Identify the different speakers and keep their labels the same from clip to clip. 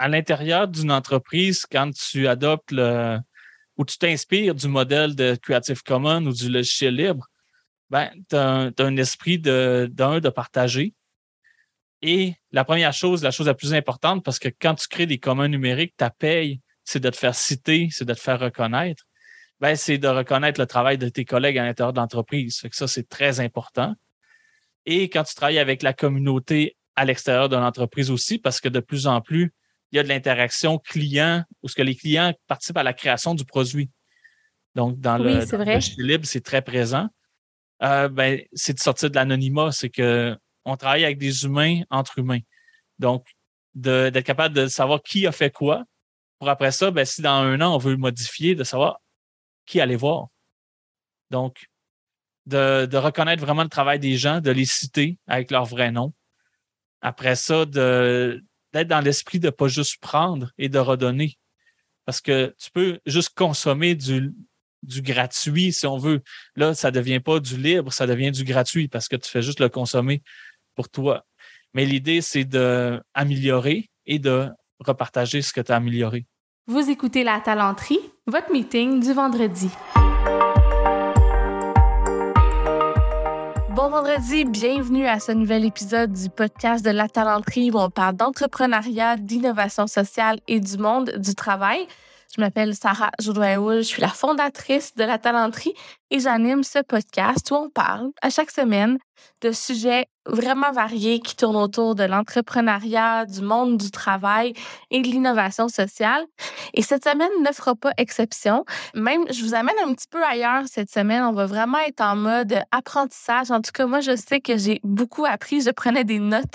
Speaker 1: à l'intérieur d'une entreprise, quand tu adoptes ou tu t'inspires du modèle de Creative Commons ou du logiciel libre, ben, tu as, un esprit d'un, de, de partager. Et la première chose, la chose la plus importante, parce que quand tu crées des communs numériques, ta paye, c'est de te faire citer, c'est de te faire reconnaître. Ben, c'est de reconnaître le travail de tes collègues à l'intérieur de l'entreprise. ça, c'est très important. Et quand tu travailles avec la communauté à l'extérieur de l'entreprise aussi, parce que de plus en plus, il y a de l'interaction client, où ce que les clients participent à la création du produit. Donc, dans le, le libre, c'est très présent. Euh, ben, c'est de sortir de l'anonymat. C'est que on travaille avec des humains entre humains. Donc, d'être capable de savoir qui a fait quoi. Pour après ça, ben, si dans un an, on veut le modifier, de savoir qui aller voir. Donc, de, de, reconnaître vraiment le travail des gens, de les citer avec leur vrai nom. Après ça, de, d'être dans l'esprit de pas juste prendre et de redonner. Parce que tu peux juste consommer du, gratuit, si on veut. Là, ça devient pas du libre, ça devient du gratuit parce que tu fais juste le consommer pour toi. Mais l'idée, c'est d'améliorer et de repartager ce que tu as amélioré.
Speaker 2: Vous écoutez La Talenterie, votre meeting du vendredi. Bon vendredi, bienvenue à ce nouvel épisode du podcast de La Talenterie où on parle d'entrepreneuriat, d'innovation sociale et du monde du travail. Je m'appelle Sarah Jodoin-Houl, je suis la fondatrice de la Talenterie et j'anime ce podcast où on parle à chaque semaine de sujets vraiment variés qui tournent autour de l'entrepreneuriat, du monde du travail et de l'innovation sociale. Et cette semaine ne fera pas exception. Même, je vous amène un petit peu ailleurs cette semaine. On va vraiment être en mode apprentissage. En tout cas, moi, je sais que j'ai beaucoup appris. Je prenais des notes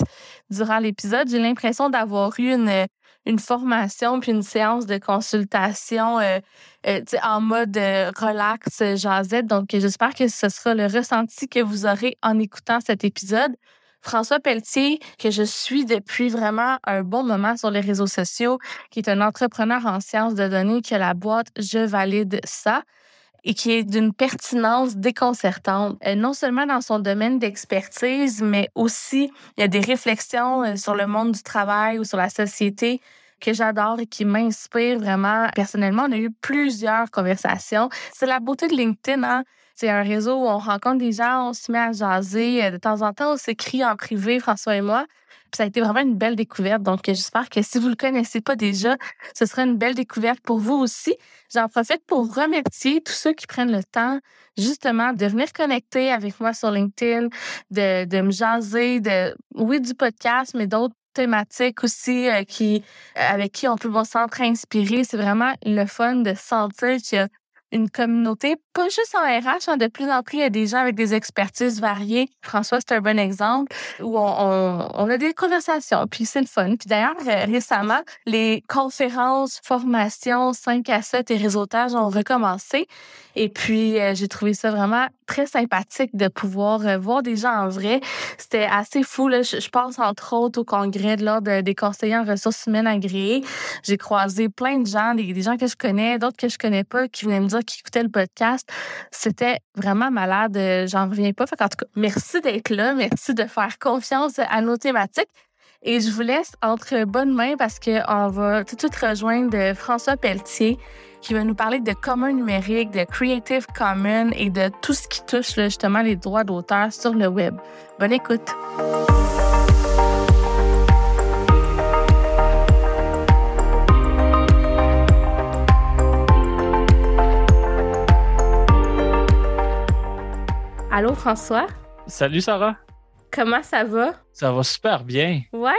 Speaker 2: durant l'épisode. J'ai l'impression d'avoir eu une une formation puis une séance de consultation euh, euh, en mode euh, relax, jasette. Donc, j'espère que ce sera le ressenti que vous aurez en écoutant cet épisode. François Pelletier, que je suis depuis vraiment un bon moment sur les réseaux sociaux, qui est un entrepreneur en sciences de données, qui a la boîte Je valide ça et qui est d'une pertinence déconcertante, non seulement dans son domaine d'expertise, mais aussi il y a des réflexions sur le monde du travail ou sur la société que j'adore et qui m'inspire vraiment personnellement. On a eu plusieurs conversations. C'est la beauté de LinkedIn, hein? C'est un réseau où on rencontre des gens, on se met à jaser. De temps en temps, on s'écrit en privé, François et moi. Ça a été vraiment une belle découverte. Donc, j'espère que si vous le connaissez pas déjà, ce sera une belle découverte pour vous aussi. J'en profite pour remercier tous ceux qui prennent le temps, justement, de venir connecter avec moi sur LinkedIn, de, de me jaser, de, oui, du podcast, mais d'autres thématiques aussi euh, qui, avec qui on peut se sentir inspiré. C'est vraiment le fun de sentir qu'il y a une communauté, pas juste en RH, hein, de plus en plus, il y a des gens avec des expertises variées. François, c'est un bon exemple où on, on, a des conversations, puis c'est le fun. Puis d'ailleurs, euh, récemment, les conférences, formations, 5 à 7 et réseautage ont recommencé. Et puis, euh, j'ai trouvé ça vraiment très sympathique de pouvoir euh, voir des gens en vrai. C'était assez fou. Là. Je, pense entre autres au congrès de l'Ordre des conseillers en ressources humaines agréées. J'ai croisé plein de gens, des, gens que je connais, d'autres que je connais pas, qui venaient me dire qu'ils écoutaient le podcast. C'était vraiment malade. J'en reviens pas. En tout cas, merci d'être là. Merci de faire confiance à nos thématiques. Et je vous laisse entre bonnes mains parce qu'on va tout de suite rejoindre François Pelletier qui va nous parler de commun numérique, de Creative Commons et de tout ce qui touche justement les droits d'auteur sur le web. Bonne écoute. Allô François?
Speaker 1: Salut Sarah.
Speaker 2: Comment ça va?
Speaker 1: Ça va super bien.
Speaker 2: Ouais?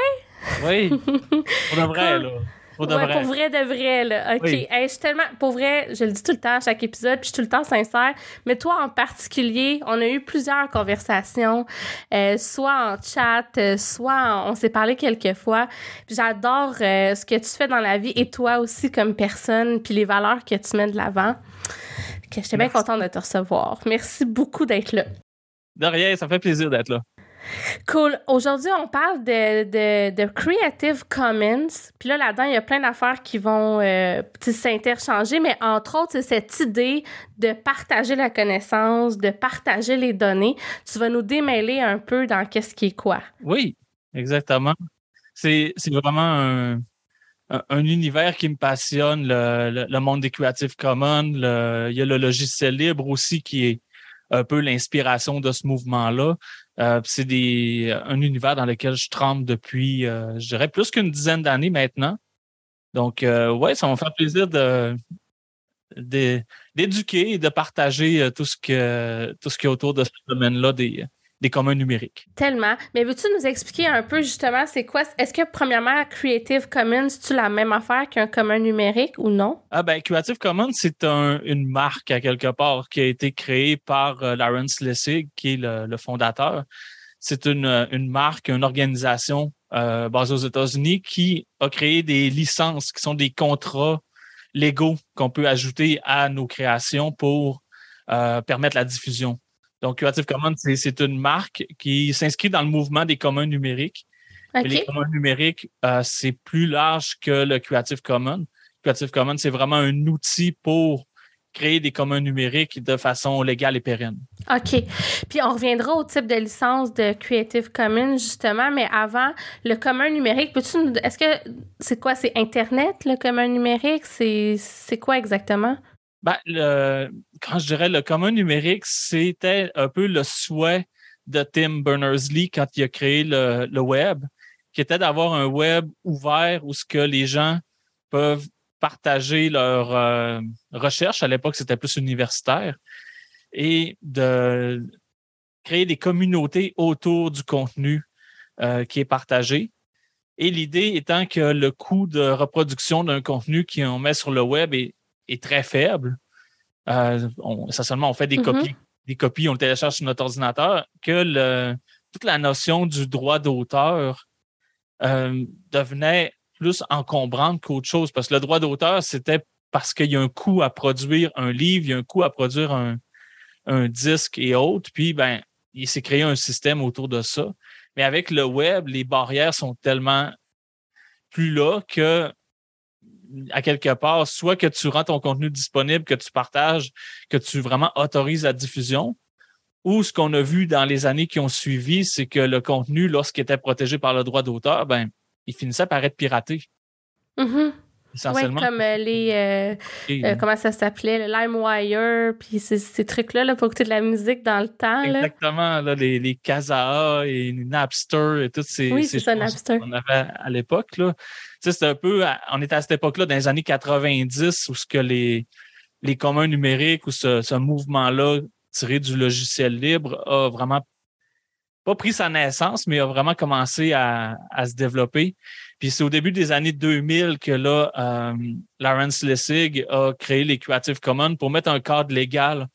Speaker 1: Oui. Pour de vrai, là.
Speaker 2: Pour, de vrai. pour vrai de vrai, là. OK. je suis tellement. Pour vrai, je le dis tout le temps à chaque épisode, puis je suis tout le temps sincère. Mais toi en particulier, on a eu plusieurs conversations, euh, soit en chat, euh, soit on s'est parlé quelques fois. J'adore euh, ce que tu fais dans la vie et toi aussi comme personne, puis les valeurs que tu mets de l'avant. J'étais bien contente de te recevoir. Merci beaucoup d'être là.
Speaker 1: De rien, ça fait plaisir d'être là.
Speaker 2: Cool. Aujourd'hui, on parle de, de, Creative Commons. Puis là, là-dedans, il y a plein d'affaires qui vont euh, s'interchanger, mais entre autres, c'est cette idée de partager la connaissance, de partager les données. Tu vas nous démêler un peu dans qu'est-ce qui est quoi.
Speaker 1: Oui, exactement. C'est vraiment un, univers qui me passionne, le, monde des Creative Commons. il y a le logiciel libre aussi qui est un peu l'inspiration de ce mouvement-là. Euh, c'est un univers dans lequel je trempe depuis, euh, je dirais, plus qu'une dizaine d'années maintenant. Donc, euh, ouais, ça va faire plaisir de, d'éduquer et de partager tout ce que tout ce qui est autour de ce domaine-là des communs numériques.
Speaker 2: Tellement. Mais veux-tu nous expliquer un peu justement c'est quoi? Est-ce que premièrement, Creative Commons, c'est-tu la même affaire qu'un commun numérique ou non?
Speaker 1: Ah ben, Creative Commons, c'est une marque à quelque part qui a été créée par euh, Lawrence Lessig, qui est le, fondateur. C'est une, une, marque, une organisation euh, basée aux États-Unis qui a créé des licences qui sont des contrats légaux qu'on peut ajouter à nos créations pour euh, permettre la diffusion. Donc, Creative Commons, c'est une marque qui s'inscrit dans le mouvement des communs numériques. les communs numériques, euh, c'est plus large que le Creative Commons. Creative Commons, c'est vraiment un outil pour créer des communs numériques de façon légale et pérenne.
Speaker 2: OK. Puis on reviendra au type de licence de Creative Commons, justement, mais avant, le commun numérique, peux-tu Est-ce que c'est quoi? C'est Internet, le commun numérique? C'est quoi exactement?
Speaker 1: Ben, quand je dirais le commun numérique, c'était un peu le souhait de Tim Berners-Lee quand il a créé le, web, qui était d'avoir un web ouvert où ce que les gens peuvent partager leurs euh, recherches. À l'époque, c'était plus universitaire. Et de créer des communautés autour du contenu euh, qui est partagé. Et l'idée étant que le coût de reproduction d'un contenu qu'on met sur le web est est très faible. Euh, on, essentiellement, on fait des mm-hmm. copies. Des copies, on le télécharge sur notre ordinateur, que le, toute la notion du droit d'auteur euh, devenait plus encombrante qu'autre chose. Parce que le droit d'auteur, c'était parce qu'il y a un coût à produire un livre, il y a un coût à produire un, un disque et autres. Puis, ben, il s'est créé un système autour de ça. Mais avec le web, les barrières sont tellement plus là que à quelque part, soit que tu rends ton contenu disponible, que tu partages, que tu vraiment autorises la diffusion, ou ce qu'on a vu dans les années qui ont suivi, c'est que le contenu, lorsqu'il était protégé par le droit d'auteur, ben, il finissait par être piraté.
Speaker 2: Mm-hmm. Oui, comme euh, les. Euh, euh, comment ça s'appelait? Le LimeWire, puis ces, trucs-là là, pour écouter de la musique dans le temps.
Speaker 1: Exactement, là, les, les Kazaa et Napster et toutes ces,
Speaker 2: oui,
Speaker 1: ces
Speaker 2: choses
Speaker 1: qu'on avait à l'époque. C'est un peu. On était à cette époque-là, dans les années 90, où ce que les, les communs numériques ou ce, ce mouvement-là tiré du logiciel libre a vraiment pas pris sa naissance, mais a vraiment commencé à, à se développer. Puis c'est au début des années 2000 que là, euh, Lawrence Lessig a créé les Creative Commons pour mettre un cadre légal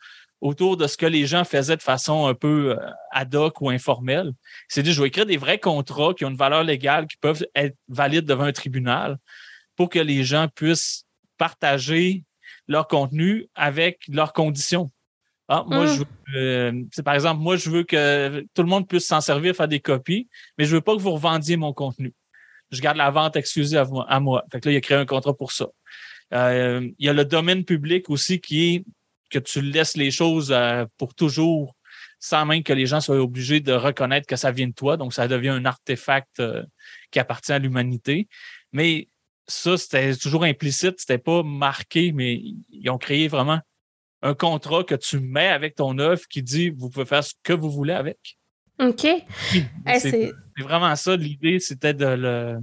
Speaker 1: autour de ce que les gens faisaient de façon un peu euh, ad hoc ou informelle. C'est dit, je vais écrire des vrais contrats qui ont une valeur légale, qui peuvent être valides devant un tribunal pour que les gens puissent partager leur contenu avec leurs conditions. Ah, moi, je hum. veux, euh, par exemple, moi, je veux que tout le monde puisse s'en servir, faire des copies, mais je veux pas que vous revendiez mon contenu je garde la vente exclusive à moi. Fait que là, il a créé un contrat pour ça. Euh, il y a le domaine public aussi qui est que tu laisses les choses euh, pour toujours sans même que les gens soient obligés de reconnaître que ça vient de toi. Donc, ça devient un artefact euh, qui appartient à l'humanité. Mais ça, c'était toujours implicite, c'était pas marqué, mais ils ont créé vraiment un contrat que tu mets avec ton œuvre qui dit vous pouvez faire ce que vous voulez avec.
Speaker 2: OK.
Speaker 1: c'est vraiment ça. L'idée, c'était de le.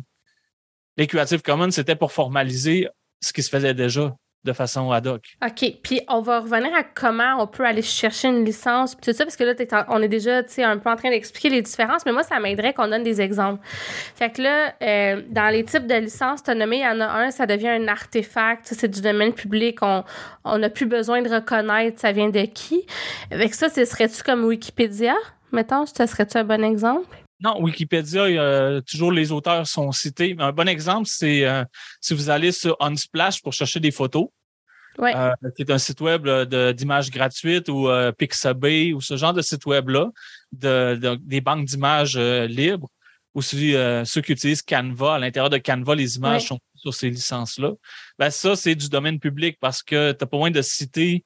Speaker 1: Les Creative Commons, c'était pour formaliser ce qui se faisait déjà de façon ad hoc.
Speaker 2: OK. Puis on va revenir à comment on peut aller chercher une licence, puis tout ça, parce que là, on est déjà un peu en train d'expliquer les différences, mais moi, ça m'aiderait qu'on donne des exemples. Fait que là, euh, dans les types de licences, tu as nommé, il y en a un, ça devient un artefact, c'est du domaine public, on n'a plus besoin de reconnaître ça vient de qui. Avec ça, ce serait-tu comme Wikipédia? Mettons, ça serait-tu un bon exemple?
Speaker 1: Non, Wikipédia, toujours les auteurs sont cités. Un bon exemple, c'est euh, si vous allez sur Unsplash pour chercher des photos,
Speaker 2: ouais. euh,
Speaker 1: qui est un site web d'images gratuites ou euh, Pixabay ou ce genre de site web-là, de, des banques d'images euh, libres, ou euh, ceux qui utilisent Canva. À l'intérieur de Canva, les images sont sur ces licences-là. Ben, ça, c'est du domaine public parce que tu n'as pas besoin de citer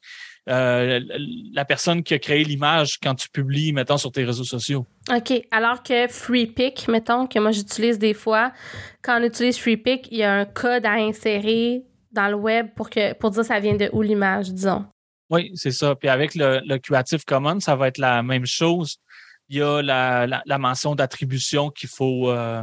Speaker 1: euh, la personne qui a créé l'image quand tu publies, mettons, sur tes réseaux sociaux.
Speaker 2: OK. Alors que FreePic, mettons, que moi j'utilise des fois, quand on utilise FreePic, il y a un code à insérer dans le web pour, que, pour dire ça vient de où l'image, disons.
Speaker 1: Oui, c'est ça. Puis avec le, le, Creative Commons, ça va être la même chose. Il y a la, la, mention d'attribution qu'il faut, euh,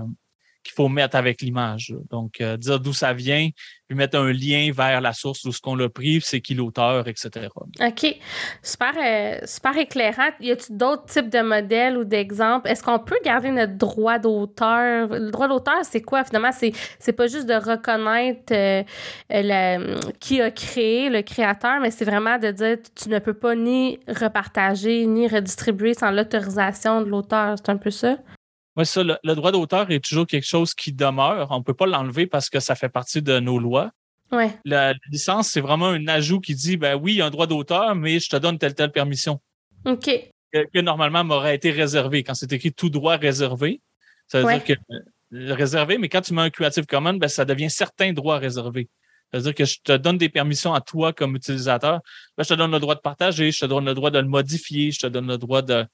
Speaker 1: qu'il faut mettre avec l'image. Donc, euh, dire d'où ça vient, puis mettre un lien vers la source où ce qu'on l'a pris, c'est qui l'auteur, etc.
Speaker 2: OK. Super, euh, super éclairant. Y a-t-il d'autres types de modèles ou d'exemples? Est-ce qu'on peut garder notre droit d'auteur? Le droit d'auteur, c'est quoi finalement? C'est, c'est pas juste de reconnaître euh, qui a créé, le créateur, mais c'est vraiment de dire tu ne peux pas ni repartager ni redistribuer sans l'autorisation de l'auteur. C'est un peu ça?
Speaker 1: Oui, ça, le, droit d'auteur est toujours quelque chose qui demeure. On ne peut pas l'enlever parce que ça fait partie de nos lois.
Speaker 2: Ouais.
Speaker 1: La, licence, c'est vraiment un ajout qui dit ben oui, il y a un droit d'auteur, mais je te donne telle telle permission.
Speaker 2: OK.
Speaker 1: Que, normalement m'aurait été réservé. Quand c'est écrit tout droit réservé, ça veut dire que euh, réservé, mais quand tu mets un Creative Commons, ben, ça devient certains droits réservés. C'est-à-dire que je te donne des permissions à toi comme utilisateur. Ben, je te donne le droit de partager, je te donne le droit de le modifier, je te donne le droit de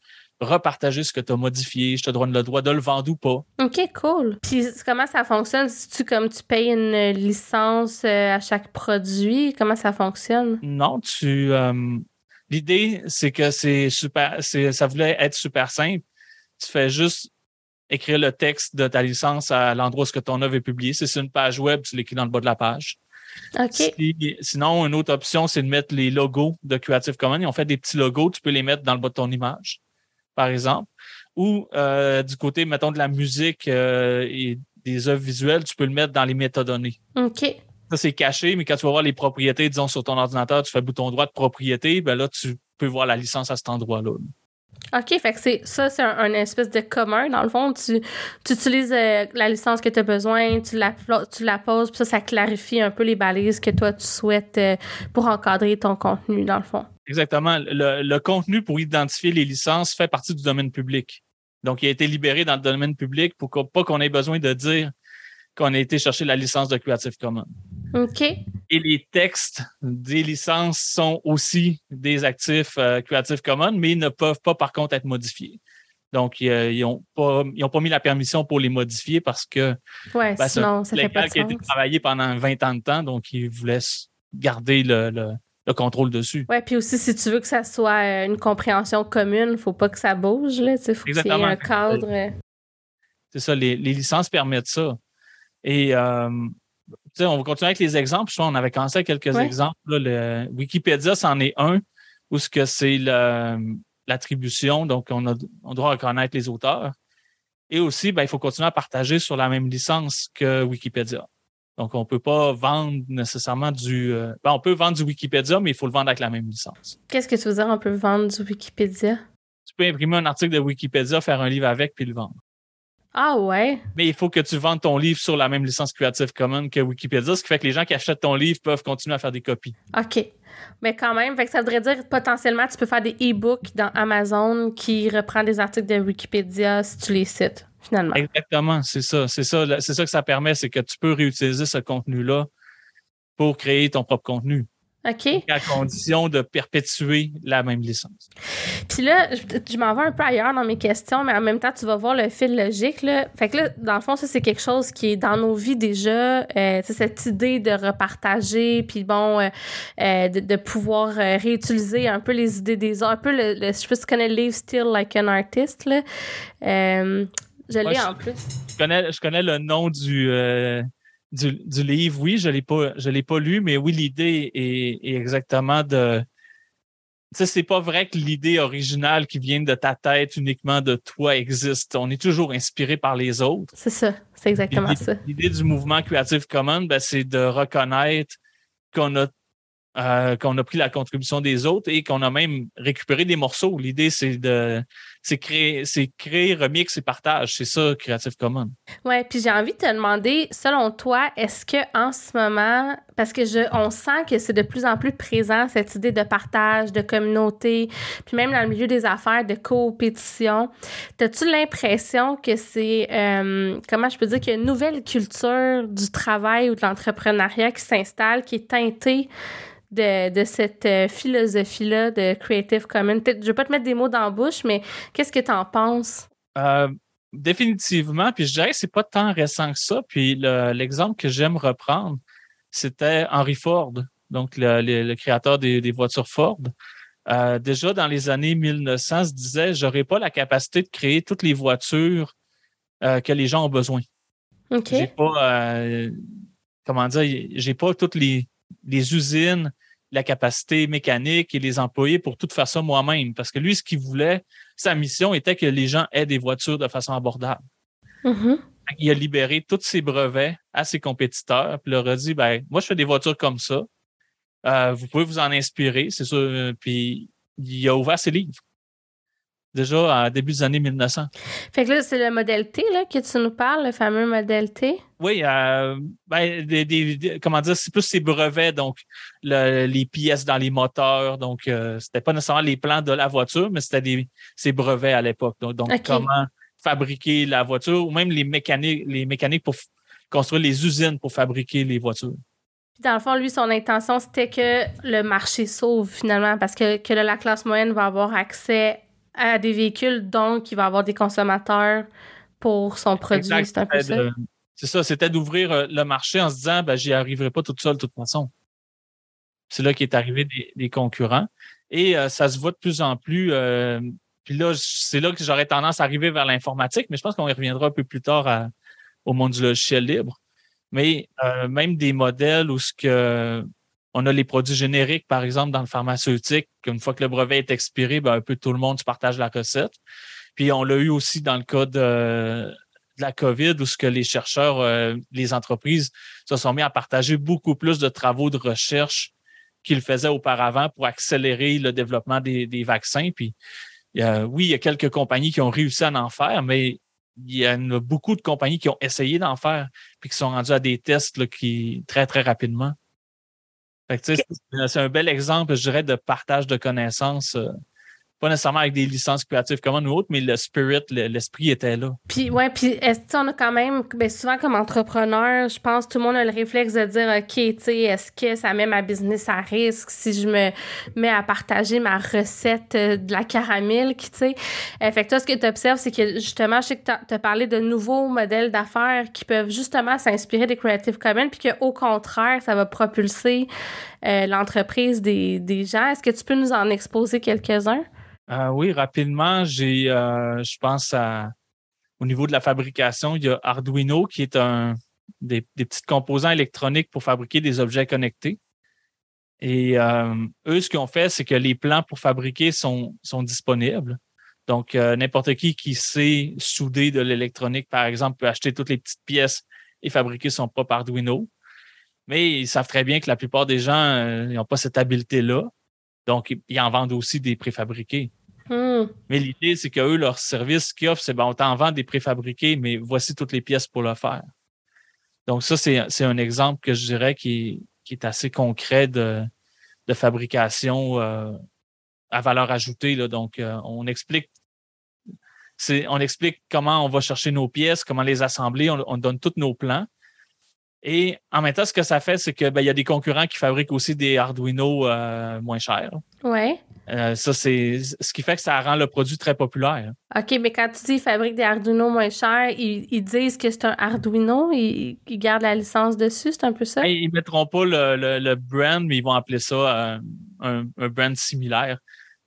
Speaker 1: repartager ce que tu as modifié. Je te donne le droit de le vendre ou pas.
Speaker 2: OK, cool. Puis comment ça fonctionne? Si tu comme tu payes une licence euh, à chaque produit, comment ça fonctionne?
Speaker 1: Non, tu euh, l'idée c'est que c'est super c'est ça voulait être super simple. Tu fais juste écrire le texte de ta licence à l'endroit où ce que ton œuvre est publiée. Si c'est une page web, tu l'écris dans le bas de la page.
Speaker 2: OK.
Speaker 1: sinon, une autre option, c'est de mettre les logos de Creative Commons. Ils ont fait des petits logos, tu peux les mettre dans le bas de ton image par exemple, ou euh, du côté, mettons, de la musique euh, et des œuvres visuelles, tu peux le mettre dans les métadonnées.
Speaker 2: OK.
Speaker 1: Ça, c'est caché, mais quand tu vas voir les propriétés, disons, sur ton ordinateur, tu fais bouton droit de propriété, ben là, tu peux voir la licence à cet endroit-là.
Speaker 2: OK, fait que c'est ça, c'est un, espèce de commun. Dans le fond, tu, tu utilises euh, la licence que tu as besoin, tu la, tu la poses, puis ça, ça clarifie un peu les balises que toi, tu souhaites pour encadrer ton contenu, dans le fond.
Speaker 1: Exactement. Le, contenu pour identifier les licences fait partie du domaine public. Donc, il a été libéré dans le domaine public pour pas qu'on ait besoin de dire qu'on a été chercher la licence de Creative Commons.
Speaker 2: OK.
Speaker 1: Et les textes des licences sont aussi des actifs euh, Creative Commons, mais ils ne peuvent pas, par contre, être modifiés. Donc, ils n'ont pas, pas mis la permission pour les modifier parce que
Speaker 2: ouais, ben, sinon, ça fait pas
Speaker 1: qui a été travaillé pendant 20 ans de temps, donc ils voulaient garder le, le contrôle dessus.
Speaker 2: Oui, puis aussi, si tu veux que ça soit euh, une compréhension commune, il ne faut pas que ça bouge. Il faut qu'il y ait un cadre.
Speaker 1: C'est ça, les, licences permettent ça. Et euh, on va continuer avec les exemples. Je on avait commencé avec quelques exemples. Le Wikipédia, c'en est un, où ce que c'est l'attribution, donc on, a, on doit reconnaître les auteurs. Et aussi, ben, il faut continuer à partager sur la même licence que Wikipédia. Donc, on ne peut pas vendre nécessairement du. Euh, ben, on peut vendre du Wikipédia, mais il faut le vendre avec la même licence.
Speaker 2: Qu'est-ce que tu veux dire, on peut vendre du Wikipédia?
Speaker 1: Tu peux imprimer un article de Wikipédia, faire un livre avec, puis le vendre.
Speaker 2: Ah ouais?
Speaker 1: Mais il faut que tu vendes ton livre sur la même licence Creative Commons que Wikipédia, ce qui fait que les gens qui achètent ton livre peuvent continuer à faire des copies.
Speaker 2: OK. Mais quand même, ça voudrait dire potentiellement tu peux faire des e-books dans Amazon qui reprend des articles de Wikipédia si tu les cites.
Speaker 1: Exactement, c'est ça. C'est ça, c'est ça que ça permet, c'est que tu peux réutiliser ce contenu-là pour créer ton propre contenu.
Speaker 2: OK.
Speaker 1: À condition de perpétuer la même licence.
Speaker 2: Puis là, je, m'en vais un peu ailleurs dans mes questions, mais en même temps, tu vas voir le fil logique. Là. Fait que là, dans le fond, ça, c'est quelque chose qui est dans nos vies déjà. Euh, cette idée de repartager, puis bon, euh, euh, de, pouvoir réutiliser un peu les idées des autres. Un peu, le, je sais pas si tu connais Live Still Like an Artist. Là. Je l'ai en plus.
Speaker 1: Je connais, je connais le nom du, euh, du, du, livre. Oui, je ne l'ai pas, je l'ai pas lu, mais oui, l'idée est, est, exactement de. Tu sais, c'est pas vrai que l'idée originale qui vient de ta tête uniquement de toi existe. On est toujours inspiré par les autres.
Speaker 2: C'est ça, c'est exactement ça.
Speaker 1: L'idée du mouvement Creative Commons, ben, c'est de reconnaître qu'on a euh, qu'on a pris la contribution des autres et qu'on a même récupéré des morceaux. L'idée, c'est de c'est créer, créer, remix et partage. C'est ça, Creative Commons.
Speaker 2: Ouais, puis j'ai envie de te demander, selon toi, est-ce que en ce moment, parce que je, on sent que c'est de plus en plus présent cette idée de partage, de communauté, puis même dans le milieu des affaires, de coopétition. As-tu l'impression que c'est, euh, comment je peux dire, qu'il y a une nouvelle culture du travail ou de l'entrepreneuriat qui s'installe, qui est teintée de, cette euh, philosophie-là de Creative Commons? Je ne vais pas te mettre des mots dans la bouche, mais qu'est-ce que tu en penses?
Speaker 1: Euh, définitivement, puis je dirais que c'est pas tant récent que ça. Puis l'exemple que j'aime reprendre, c'était Henry Ford, donc le, créateur des, voitures Ford. Euh, déjà dans les années 1900, se disait j'aurais pas la capacité de créer toutes les voitures que les gens ont besoin.
Speaker 2: Ok.
Speaker 1: J'ai pas, comment dire, j'ai pas toutes les, les usines, la capacité mécanique et les employés pour tout faire ça moi-même. Parce que lui, ce qu'il voulait, sa mission était que les gens aient des voitures de façon abordable.
Speaker 2: Mm-hmm.
Speaker 1: Il a libéré tous ses brevets à ses compétiteurs, puis leur a dit ben, moi, je fais des voitures comme ça. Euh, vous pouvez vous en inspirer, c'est sûr. Puis il a ouvert ses livres déjà à début des années 1900.
Speaker 2: Fait que là, c'est le modèle T là, que tu nous parles, le fameux modèle T?
Speaker 1: Oui, euh, ben, des, comment dire, c'est plus ces brevets, donc les pièces dans les moteurs. Donc, euh, c'était pas nécessairement les plans de la voiture, mais c'était des ces brevets à l'époque. Donc, comment fabriquer la voiture ou même les mécaniques, les mécaniques pour construire les usines pour fabriquer les voitures.
Speaker 2: Puis dans le fond, lui, son intention, c'était que le marché sauve finalement, parce que, que la classe moyenne va avoir accès à des véhicules, donc il va avoir des consommateurs pour son produit. C'est un peu ça.
Speaker 1: C'est ça, c'était d'ouvrir euh, le marché en se disant ben, j'y arriverai pas toute seule de toute façon. C'est là qu'est arrivé des, concurrents. Et euh, ça se voit de plus en plus. Euh, puis là, c'est là que j'aurais tendance à arriver vers l'informatique, mais je pense qu'on y reviendra un peu plus tard au monde du logiciel libre. Mais même des modèles où ce que on a les produits génériques, par exemple, dans le pharmaceutique, qu'une fois que le brevet est expiré, ben, un peu tout le monde partage la recette. Puis on l'a eu aussi dans le cas de, la COVID, où ce que les chercheurs, euh, les entreprises se sont mis à partager beaucoup plus de travaux de recherche qu'ils faisaient auparavant pour accélérer le développement des, vaccins. Puis oui, il y a quelques compagnies qui ont réussi à en faire, mais il y a beaucoup de compagnies qui ont essayé d'en faire puis qui sont rendues à des tests très, très rapidement c'est un bel exemple, je dirais, de partage de connaissances euh, pas nécessairement avec des licences créatives communes ou autres, mais le spirit, l'esprit était là.
Speaker 2: Puis, ouais, puis est-ce qu'on a quand même, ben souvent comme entrepreneur, je pense tout le monde a le réflexe de dire, OK, tu sais, est-ce que ça met ma business à risque si je me mets à partager ma recette euh, de la caramel, tu sais? Euh, fait que toi, ce que tu observes, c'est que justement, je sais que tu as parlé de nouveaux modèles d'affaires qui peuvent justement s'inspirer des Creative Commons, puis qu'au contraire, ça va propulser euh, l'entreprise des, gens. Est-ce que tu peux nous en exposer quelques-uns?
Speaker 1: Euh, oui, rapidement, euh, je pense au niveau de la fabrication, il y a Arduino qui est un des, petits composants électroniques pour fabriquer des objets connectés. Et eux, ce qu'ils ont fait, c'est que les plans pour fabriquer sont, sont disponibles. Donc, n'importe qui qui sait souder de l'électronique, par exemple, peut acheter toutes les petites pièces et fabriquer son propre Arduino. Mais ils savent très bien que la plupart des gens n'ont pas cette habileté-là. Donc, ils en vendent aussi des préfabriqués.
Speaker 2: Hmm.
Speaker 1: Mais l'idée, c'est qu'eux, leur service qu'ils offrent, c'est ben, on t'en vend des préfabriqués, mais voici toutes les pièces pour le faire. Donc, ça, c'est un exemple que je dirais qui, est assez concret de, fabrication euh, à valeur ajoutée. Là. Donc, euh, on explique on explique comment on va chercher nos pièces, comment les assembler, on donne tous nos plans. Et en même temps, ce que ça fait, c'est que ben, y a des concurrents qui fabriquent aussi des Arduino euh, moins chers.
Speaker 2: Oui.
Speaker 1: Euh, ça, c'est ce qui fait que ça rend le produit très populaire.
Speaker 2: OK, mais quand tu dis qu'ils fabriquent des Arduino moins chers, ils, disent que c'est un Arduino, ils, gardent la licence dessus, c'est un peu ça?
Speaker 1: Ils ne mettront pas le, brand, mais ils vont appeler ça euh, un, un, brand similaire.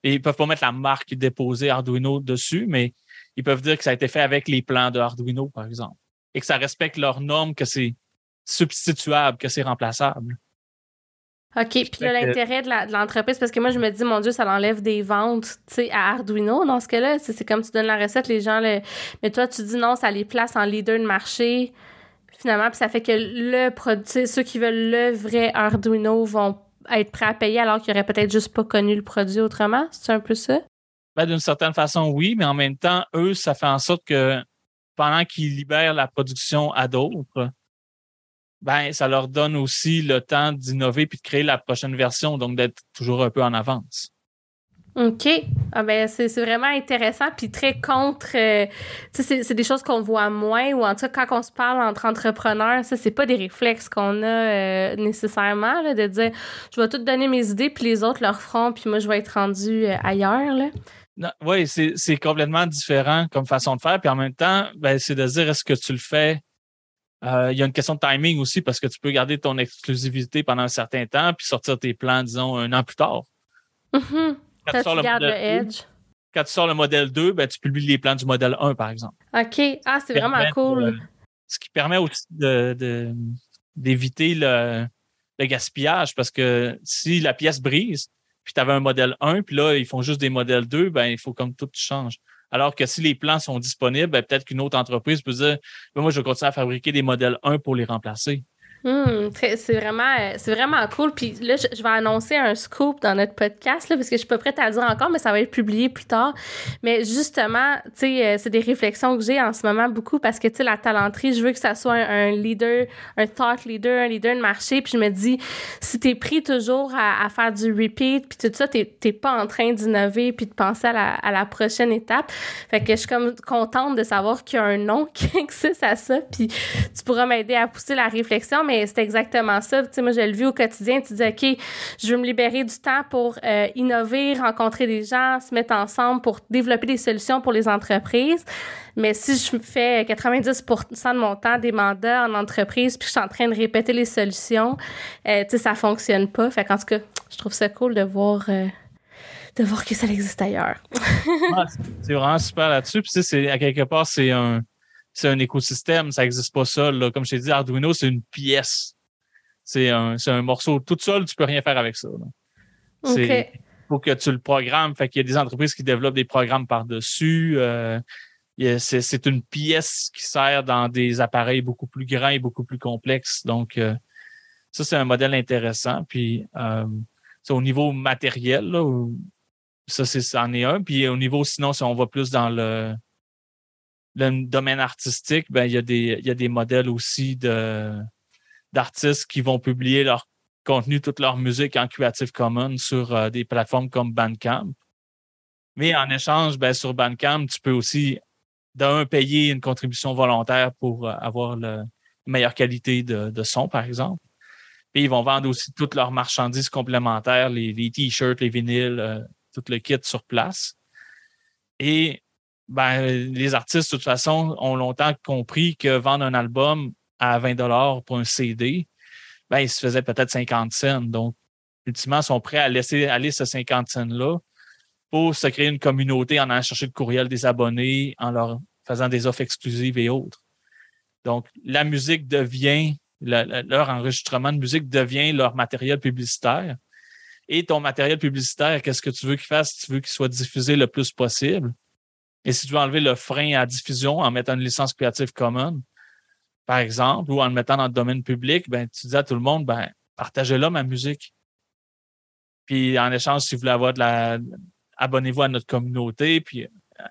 Speaker 1: Et ils peuvent pas mettre la marque déposée Arduino dessus, mais ils peuvent dire que ça a été fait avec les plans de Arduino, par exemple. Et que ça respecte leurs normes, que c'est substituable, que c'est remplaçable.
Speaker 2: OK. Puis l'intérêt de l'entreprise, parce que moi, je me dis, mon Dieu, ça l'enlève des ventes à Arduino. Dans ce cas-là, c'est comme tu donnes la recette, les gens le. Mais toi, tu dis non, ça les place en leader de marché. Finalement, puis ça fait que le produit, ceux qui veulent le vrai Arduino vont être prêts à payer alors qu'ils n'auraient peut-être juste pas connu le produit autrement. C'est un peu ça?
Speaker 1: Ben, d'une certaine façon, oui, mais en même temps, eux, ça fait en sorte que pendant qu'ils libèrent la production à d'autres, ben, ça leur donne aussi le temps d'innover puis de créer la prochaine version, donc d'être toujours un peu en avance.
Speaker 2: OK. Ah ben, c'est vraiment intéressant puis très contre. Euh, c'est des choses qu'on voit moins ou en tout cas, quand on se parle entre entrepreneurs, ça, c'est pas des réflexes qu'on a euh, nécessairement, là, de dire je vais tout donner mes idées puis les autres leur feront puis moi, je vais être rendu euh, ailleurs. Là.
Speaker 1: oui, c'est complètement différent comme façon de faire. Puis en même temps, ben, c'est de dire est-ce que tu le fais. Il y a une question de timing aussi parce que tu peux garder ton exclusivité pendant un certain temps puis sortir tes plans, disons, un an plus tard.
Speaker 2: Quand, tu, le Edge.
Speaker 1: quand tu sors le modèle 2, ben, tu publies les plans du modèle 1, par exemple.
Speaker 2: OK. Ah, c'est vraiment cool.
Speaker 1: ce qui permet aussi d'éviter le, gaspillage parce que si la pièce brise, puis tu avais un modèle 1, puis là, ils font juste des modèles 2, ben, il faut comme tout change. Alors que si les plans sont disponibles, ben, peut-être qu'une autre entreprise peut dire ben, Moi, je vais continuer à fabriquer des modèles 1 pour les remplacer.
Speaker 2: Hmm, c'est vraiment, euh, vraiment cool. Puis là, je, vais annoncer un scoop dans notre podcast, là, parce que je suis pas prête à le dire encore, mais ça va être publié plus tard. Mais justement, tu sais, euh, c'est des réflexions que j'ai en ce moment beaucoup parce que, tu sais, la talenterie, je veux que ça soit un, leader, un thought leader, un leader de marché. Puis je me dis, si t'es pris toujours à, faire du repeat, puis tout ça, t'es pas en train d'innover puis de penser à la, à la prochaine étape. Fait que je suis comme contente de savoir qu'il y a un nom qui existe à ça. Puis tu pourras m'aider à pousser la réflexion mais c'est exactement ça. Tu sais, moi, je le vis au quotidien. Tu dis, OK, je veux me libérer du temps pour euh, innover, rencontrer des gens, se mettre ensemble pour développer des solutions pour les entreprises. Mais si je fais 90% de mon temps des mandats en entreprise puis je suis en train de répéter les solutions, euh, tu sais, ça fonctionne pas. Fait qu'en tout cas, je trouve ça cool de voir... Euh, de voir que ça existe ailleurs.
Speaker 1: c'est vraiment super là-dessus. Puis, c'est, à quelque part, c'est un, c'est un écosystème, ça n'existe pas seul. Comme je t'ai dit, Arduino, c'est une pièce. C'est un, un, morceau. Tout seul, tu peux rien faire avec ça. Il faut que tu le programmes. Fait qu'il y a des entreprises qui développent des programmes par-dessus. Euh, c'est une pièce qui sert dans des appareils beaucoup plus grands et beaucoup plus complexes. Donc, euh, ça, c'est un modèle intéressant. Puis, euh, au niveau matériel, ça, c'est, c'en est un. Puis, au niveau, sinon, si on va plus dans le, le domaine artistique, ben, il, y a des, il y a des modèles aussi de, d'artistes qui vont publier leur contenu, toute leur musique en Creative Commons sur euh, des plateformes comme Bandcamp. Mais en échange, ben, sur Bandcamp, tu peux aussi, d'un, payer une contribution volontaire pour euh, avoir la meilleure qualité de, son, par exemple. Puis ils vont vendre aussi toutes leurs marchandises complémentaires, les, les t-shirts, les vinyles, euh, tout le kit sur place. Et ben, les artistes, de toute façon, ont longtemps compris que vendre un album à 20 dollars pour un CD, ben, ils se faisaient peut-être 50 cents. Donc, ultimement, ils sont prêts à laisser aller ce 50 cents-là pour se créer une communauté en allant chercher le courriel des abonnés, en leur faisant des offres exclusives et autres. Donc, la musique devient, leur enregistrement de musique devient leur matériel publicitaire. Et ton matériel publicitaire, qu'est-ce que tu veux qu'il fasse? Tu veux qu'il soit diffusé le plus possible. Et si tu veux enlever le frein à diffusion en mettant une licence Creative Commons, par exemple, ou en le mettant dans le domaine public, ben, tu dis à tout le monde, ben, partagez-là ma musique. Puis en échange, si vous voulez avoir de la. Abonnez-vous à notre communauté, puis euh,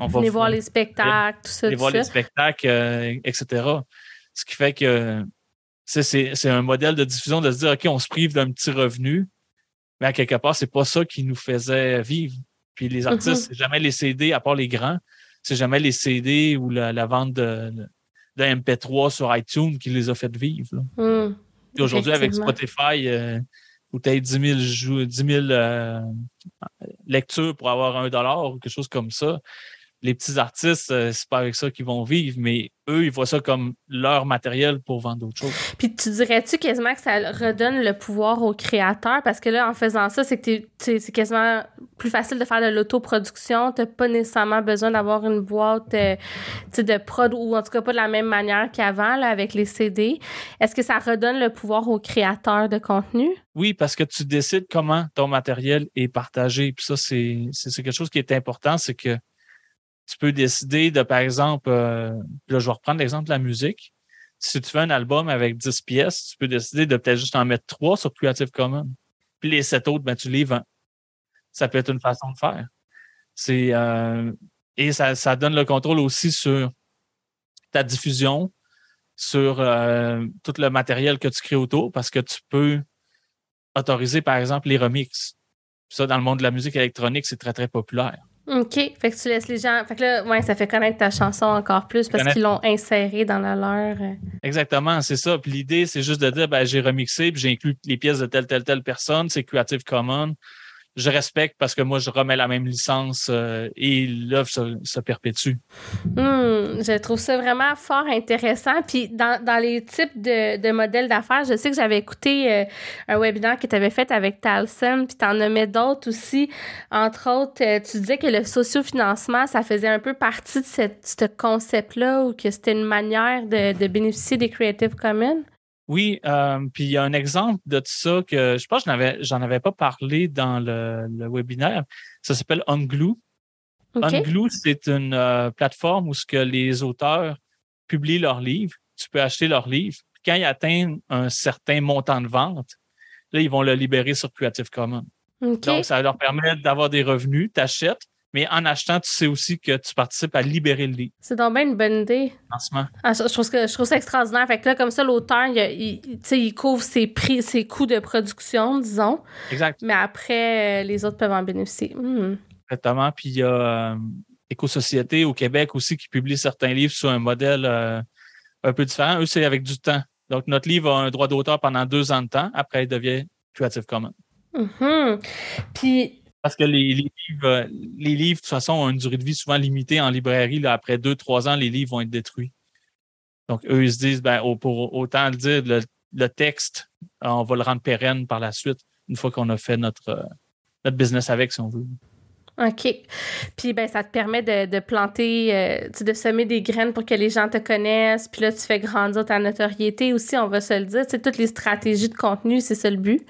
Speaker 2: on va. Venez voir les spectacles, tout ça.
Speaker 1: Venez voir les spectacles, euh, etc. Ce qui fait que c'est un modèle de diffusion de se dire, OK, on se prive d'un petit revenu, mais à quelque part, c'est pas ça qui nous faisait vivre. Puis les artistes, mm-hmm. c'est jamais les CD, à part les grands, c'est jamais les CD ou la, vente de, de, MP3 sur iTunes qui les a fait vivre. Mm. aujourd'hui, avec Spotify, euh, où tu as 10 000, lectures pour avoir un dollar ou quelque chose comme ça, les petits artistes, euh, c'est pas avec ça qu'ils vont vivre, mais eux, ils voient ça comme leur matériel pour vendre d'autres choses.
Speaker 2: Puis tu dirais-tu quasiment que ça redonne le pouvoir aux créateurs? Parce que là, en faisant ça, c'est que c'est quasiment plus facile de faire de l'autoproduction. T'as pas nécessairement besoin d'avoir une boîte euh, de prod ou en tout cas pas de la même manière qu'avant avec les CD. Est-ce que ça redonne le pouvoir aux créateurs de contenu?
Speaker 1: Oui, parce que tu décides comment ton matériel est partagé. Puis ça, c'est quelque chose qui est important, c'est que tu peux décider de, par exemple, euh, là, je vais reprendre l'exemple de la musique. Si tu fais un album avec 10 pièces, tu peux décider de peut-être juste en mettre 3 sur Creative Commons. Puis les 7 autres, ben, tu les vends. Ça peut être une façon de faire. C'est et ça, ça donne le contrôle aussi sur ta diffusion, sur tout le matériel que tu crées autour, parce que tu peux autoriser, par exemple, les remixes. Ça, dans le monde de la musique électronique, c'est très, très populaire.
Speaker 2: OK. Fait que tu laisses les gens. Fait que là, ouais, ça fait connaître ta chanson encore plus parce qu'ils l'ont insérée dans la leur. Euh.
Speaker 1: Exactement, c'est ça. Puis l'idée, c'est juste de dire, ben, j'ai remixé, puis j'ai inclus les pièces de telle, telle, telle personne. C'est Creative Commons je respecte parce que moi, je remets la même licence euh, et l'œuvre se, perpétue.
Speaker 2: Hmm, je trouve ça vraiment fort intéressant. Puis dans, dans les types de, de modèles d'affaires, je sais que j'avais écouté euh, un webinaire que tu avais fait avec Talson, puis tu en nommais d'autres aussi. Entre autres, euh, tu disais que le sociofinancement, ça faisait un peu partie de ce concept-là ou que c'était une manière de, de bénéficier des Creative Commons.
Speaker 1: Oui, euh, puis il y a un exemple de ça que je pense que j'en avais, avais pas parlé dans le, webinaire. Ça s'appelle Unglue. Unglue, c'est une euh, plateforme où ce que les auteurs publient leurs livres. Tu peux acheter leurs livres. Quand ils atteignent un certain montant de vente, là, ils vont le libérer sur Creative Commons. Donc, ça leur permet d'avoir des revenus. Tu achètes, mais en achetant, tu sais aussi que tu participes à libérer le livre.
Speaker 2: C'est donc bien une bonne idée. Ah, je, trouve que, je trouve ça extraordinaire. Fait que là, comme ça, l'auteur, il, il, couvre ses prix, ses coûts de production, disons.
Speaker 1: Exact.
Speaker 2: Mais après, euh, les autres peuvent en bénéficier. Hmm.
Speaker 1: Exactement. Puis il y a euh, Éco-Société au Québec aussi qui publie certains livres sur un modèle euh, un peu différent. Eux, c'est avec du temps. Donc, notre livre a un droit d'auteur pendant deux ans de temps. Après, il devient Creative Commons.
Speaker 2: Mm Puis
Speaker 1: parce que les, livres, les livres, de toute façon, ont une durée de vie souvent limitée en librairie. Là, après deux, trois ans, les livres vont être détruits. Donc, eux, ils se disent, ben, pour autant le dire, le, texte, on va le rendre pérenne par la suite, une fois qu'on a fait notre, notre business avec, si on veut.
Speaker 2: OK. Puis ben ça te permet de, planter, euh, de semer des graines pour que les gens te connaissent. Puis là, tu fais grandir ta notoriété aussi, on va se le dire. Tu toutes les stratégies de contenu, c'est ça le but.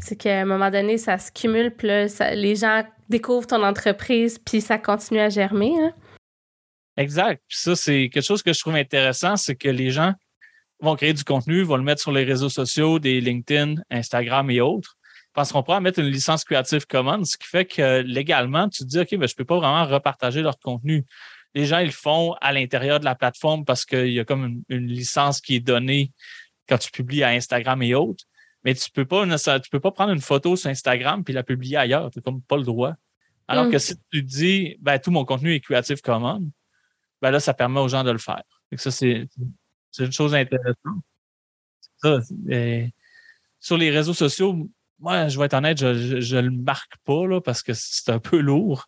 Speaker 2: C'est qu'à un moment donné, ça se cumule, puis là, les gens découvrent ton entreprise, puis ça continue à germer. Hein.
Speaker 1: Exact. Puis ça, c'est quelque chose que je trouve intéressant, c'est que les gens vont créer du contenu, vont le mettre sur les réseaux sociaux, des LinkedIn, Instagram et autres parce qu'on pourra mettre une licence Creative Commons, ce qui fait que légalement, tu te dis, OK, ben, je ne peux pas vraiment repartager leur contenu. Les gens, ils le font à l'intérieur de la plateforme parce qu'il y a comme une, licence qui est donnée quand tu publies à Instagram et autres. Mais tu peux pas, tu peux pas prendre une photo sur Instagram puis la publier ailleurs. Tu n'as comme pas le droit. Alors que mm. si tu dis, ben, tout mon contenu est Creative Commons, ben là, ça permet aux gens de le faire. ça, c'est une chose intéressante. Ça, sur les réseaux sociaux, moi, je vais être honnête, je ne le marque pas là, parce que c'est un peu lourd.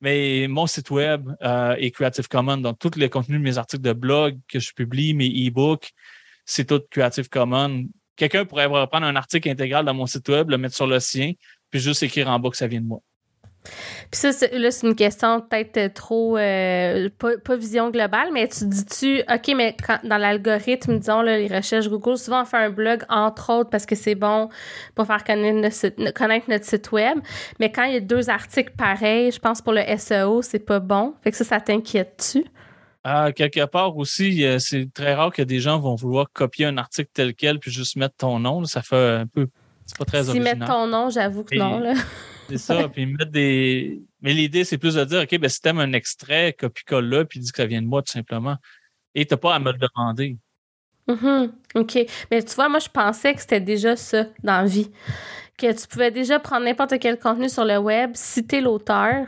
Speaker 1: Mais mon site web euh, est Creative Commons. Donc, tous les contenus de mes articles de blog que je publie, mes e-books, c'est tout Creative Commons. Quelqu'un pourrait reprendre un article intégral dans mon site web, le mettre sur le sien, puis juste écrire en bas que ça vient de moi.
Speaker 2: Puis ça, là, c'est une question peut-être trop, euh, pas, vision globale, mais tu dis-tu, OK, mais dans l'algorithme, disons, là, les recherches Google, souvent on fait un blog, entre autres, parce que c'est bon pour faire connaître notre, site, web. Mais quand il y a deux articles pareils, je pense pour le SEO, c'est pas bon. Fait que ça, ça t'inquiète-tu?
Speaker 1: Ah, quelque part aussi, c'est très rare que des gens vont vouloir copier un article tel quel puis juste mettre ton nom. ça fait un peu. C'est pas très si
Speaker 2: mettre ton nom, j'avoue que non. Là.
Speaker 1: C'est ça. puis mettre des. Mais l'idée, c'est plus de dire, OK, ben, si t'aimes un extrait, copie-colle là, puis dis que ça vient de moi, tout simplement. Et t'as pas à me le demander.
Speaker 2: Mm-hmm. OK. Mais tu vois, moi, je pensais que c'était déjà ça dans la vie. Que tu pouvais déjà prendre n'importe quel contenu sur le web, citer l'auteur,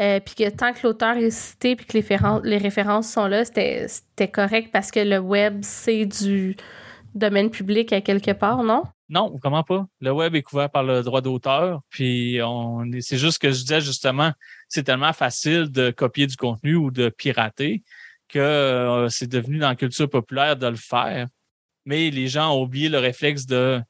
Speaker 2: euh, puis que tant que l'auteur est cité puis que les, les références sont là, c'était correct parce que le web, c'est du domaine public à quelque part, non?
Speaker 1: Non, comment pas? Le web est couvert par le droit d'auteur. Puis c'est juste que je disais justement, c'est tellement facile de copier du contenu ou de pirater que euh, c'est devenu dans la culture populaire de le faire. Mais les gens ont oublié le réflexe de,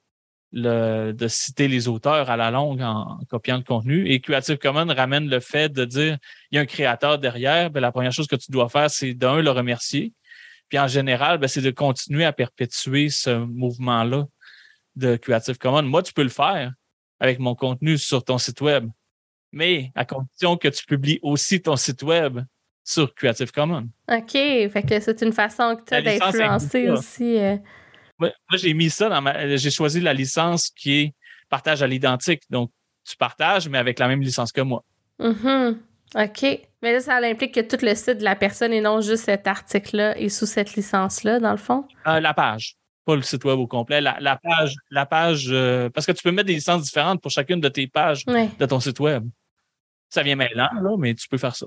Speaker 1: de citer les auteurs à la longue en, copiant le contenu. Et Creative Commons ramène le fait de dire il y a un créateur derrière. Bien, la première chose que tu dois faire, c'est d'un, le remercier. Puis en général, ben, c'est de continuer à perpétuer ce mouvement-là de Creative Commons. Moi, tu peux le faire avec mon contenu sur ton site web, mais à condition que tu publies aussi ton site web sur Creative Commons.
Speaker 2: OK. Fait que c'est une façon que tu as d'influencer aussi. Euh.
Speaker 1: moi, j'ai mis ça dans ma. J'ai choisi la licence qui est partage à l'identique. Donc, tu partages, mais avec la même licence que moi.
Speaker 2: Mm-hmm. OK. Mais là, ça implique que tout le site de la personne et non juste cet article-là est sous cette licence-là, dans le fond?
Speaker 1: Euh, la page, pas le site web au complet. La, page, la page euh, parce que tu peux mettre des licences différentes pour chacune de tes pages de ton site web. Ça vient maintenant, là, mais tu peux faire ça.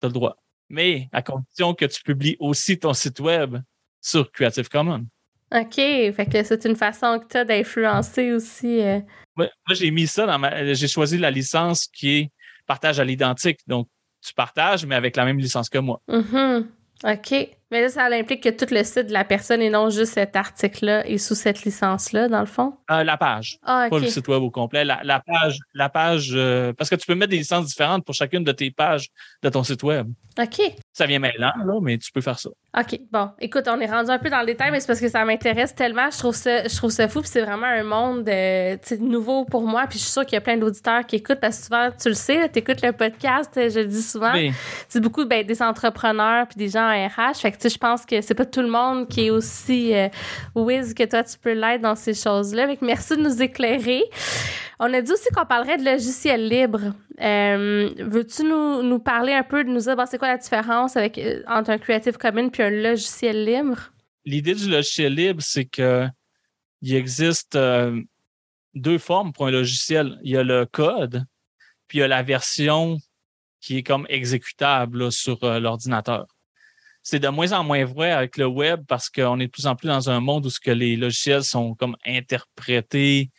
Speaker 1: Tu as le droit. Mais à condition que tu publies aussi ton site web sur Creative Commons.
Speaker 2: OK. Fait que c'est une façon que tu as d'influencer aussi. Euh.
Speaker 1: moi, j'ai mis ça dans ma. J'ai choisi la licence qui est partage à l'identique. Donc, tu partages, mais avec la même licence que moi.
Speaker 2: Mm-hmm. OK. Mais là, ça implique que tout le site de la personne et non juste cet article-là est sous cette licence-là, dans le fond?
Speaker 1: Euh, la page.
Speaker 2: Ah,
Speaker 1: Pas le site web au complet. La, page, la page euh, parce que tu peux mettre des licences différentes pour chacune de tes pages de ton site web.
Speaker 2: OK.
Speaker 1: Ça vient maintenant, là, mais tu peux faire ça.
Speaker 2: OK. Bon, écoute, on est rendu un peu dans le détail, mais c'est parce que ça m'intéresse tellement. Je trouve ça, je trouve ça fou, puis c'est vraiment un monde euh, nouveau pour moi. Puis je suis sûre qu'il y a plein d'auditeurs qui écoutent, parce que souvent, tu le sais, tu écoutes le podcast, je le dis souvent. C'est beaucoup ben, des entrepreneurs puis des gens en RH. Fait que je pense que c'est pas tout le monde qui est aussi euh, whiz que toi, tu peux l'être dans ces choses-là. Merci de nous éclairer. On a dit aussi qu'on parlerait de logiciels libres. Euh, veux-tu nous, parler un peu, de nous dire c'est quoi la différence avec, euh, entre un Creative Commons puis un logiciel libre?
Speaker 1: L'idée du logiciel libre, c'est que il existe deux formes pour un logiciel. Il y a le code, puis il y a la version qui est comme exécutable sur l'ordinateur c'est de moins en moins vrai avec le web parce qu'on est de plus en plus dans un monde où ce que les logiciels sont comme interprétés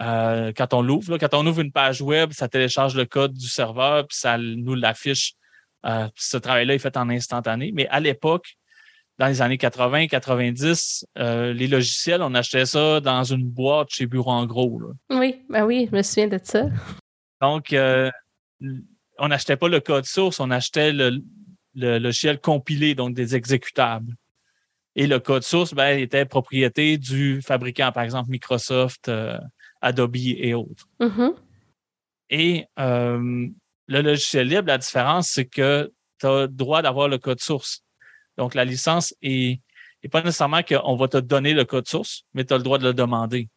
Speaker 1: euh, quand on l'ouvre. Quand on ouvre une page web, ça télécharge le code du serveur puis ça nous l'affiche. Euh, ce travail-là est fait en instantané. Mais à l'époque, dans les années 80, 90, euh, les logiciels, on achetait ça dans une boîte chez Bureau en gros.
Speaker 2: Oui, ben oui, je me souviens de ça.
Speaker 1: Donc, on n'achetait pas le code source, on achetait le, le logiciel compilé, donc des exécutables. Et le code source ben, était propriété du fabricant, par exemple Microsoft, euh, Adobe et autres.
Speaker 2: Mm-hmm.
Speaker 1: Et euh, le logiciel libre, la différence, c'est que tu as le droit d'avoir le code source. Donc, la licence est, pas nécessairement qu'on va te donner le code source, mais tu as le droit de le demander.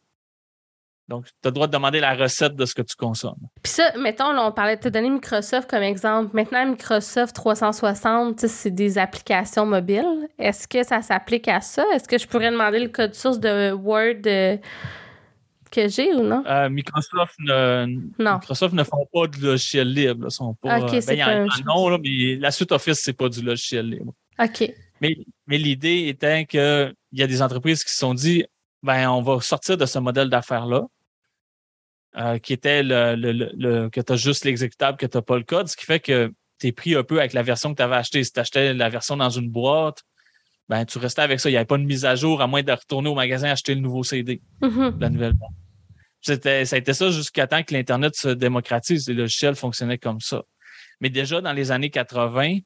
Speaker 1: Donc, tu as le droit de demander la recette de ce que tu consommes.
Speaker 2: Puis ça, mettons, on parlait, tu as donné Microsoft comme exemple. Maintenant, Microsoft 360, c'est des applications mobiles. Est-ce que ça s'applique à ça? Est-ce que je pourrais demander le code source de Word euh, que j'ai ou non?
Speaker 1: Euh, Microsoft, ne, non. Microsoft ne font pas de logiciel libre. Ils sont pas,
Speaker 2: euh,
Speaker 1: ben, non, mais la suite Office, c'est pas du logiciel libre.
Speaker 2: OK.
Speaker 1: Mais, mais l'idée étant qu'il y a des entreprises qui se sont dit ben, on va sortir de ce modèle d'affaires-là, euh, qui était le, le, que tu as juste l'exécutable, que tu n'as pas le code, ce qui fait que tu es pris un peu avec la version que tu avais achetée. Si tu achetais la version dans une boîte, ben, tu restais avec ça. Il n'y avait pas de mise à jour, à moins de retourner au magasin acheter le nouveau CD,
Speaker 2: mm-hmm.
Speaker 1: la nouvelle boîte. C'était, ça a été ça jusqu'à temps que l'Internet se démocratise. Les logiciels fonctionnaient comme ça. Mais déjà, dans les années 80,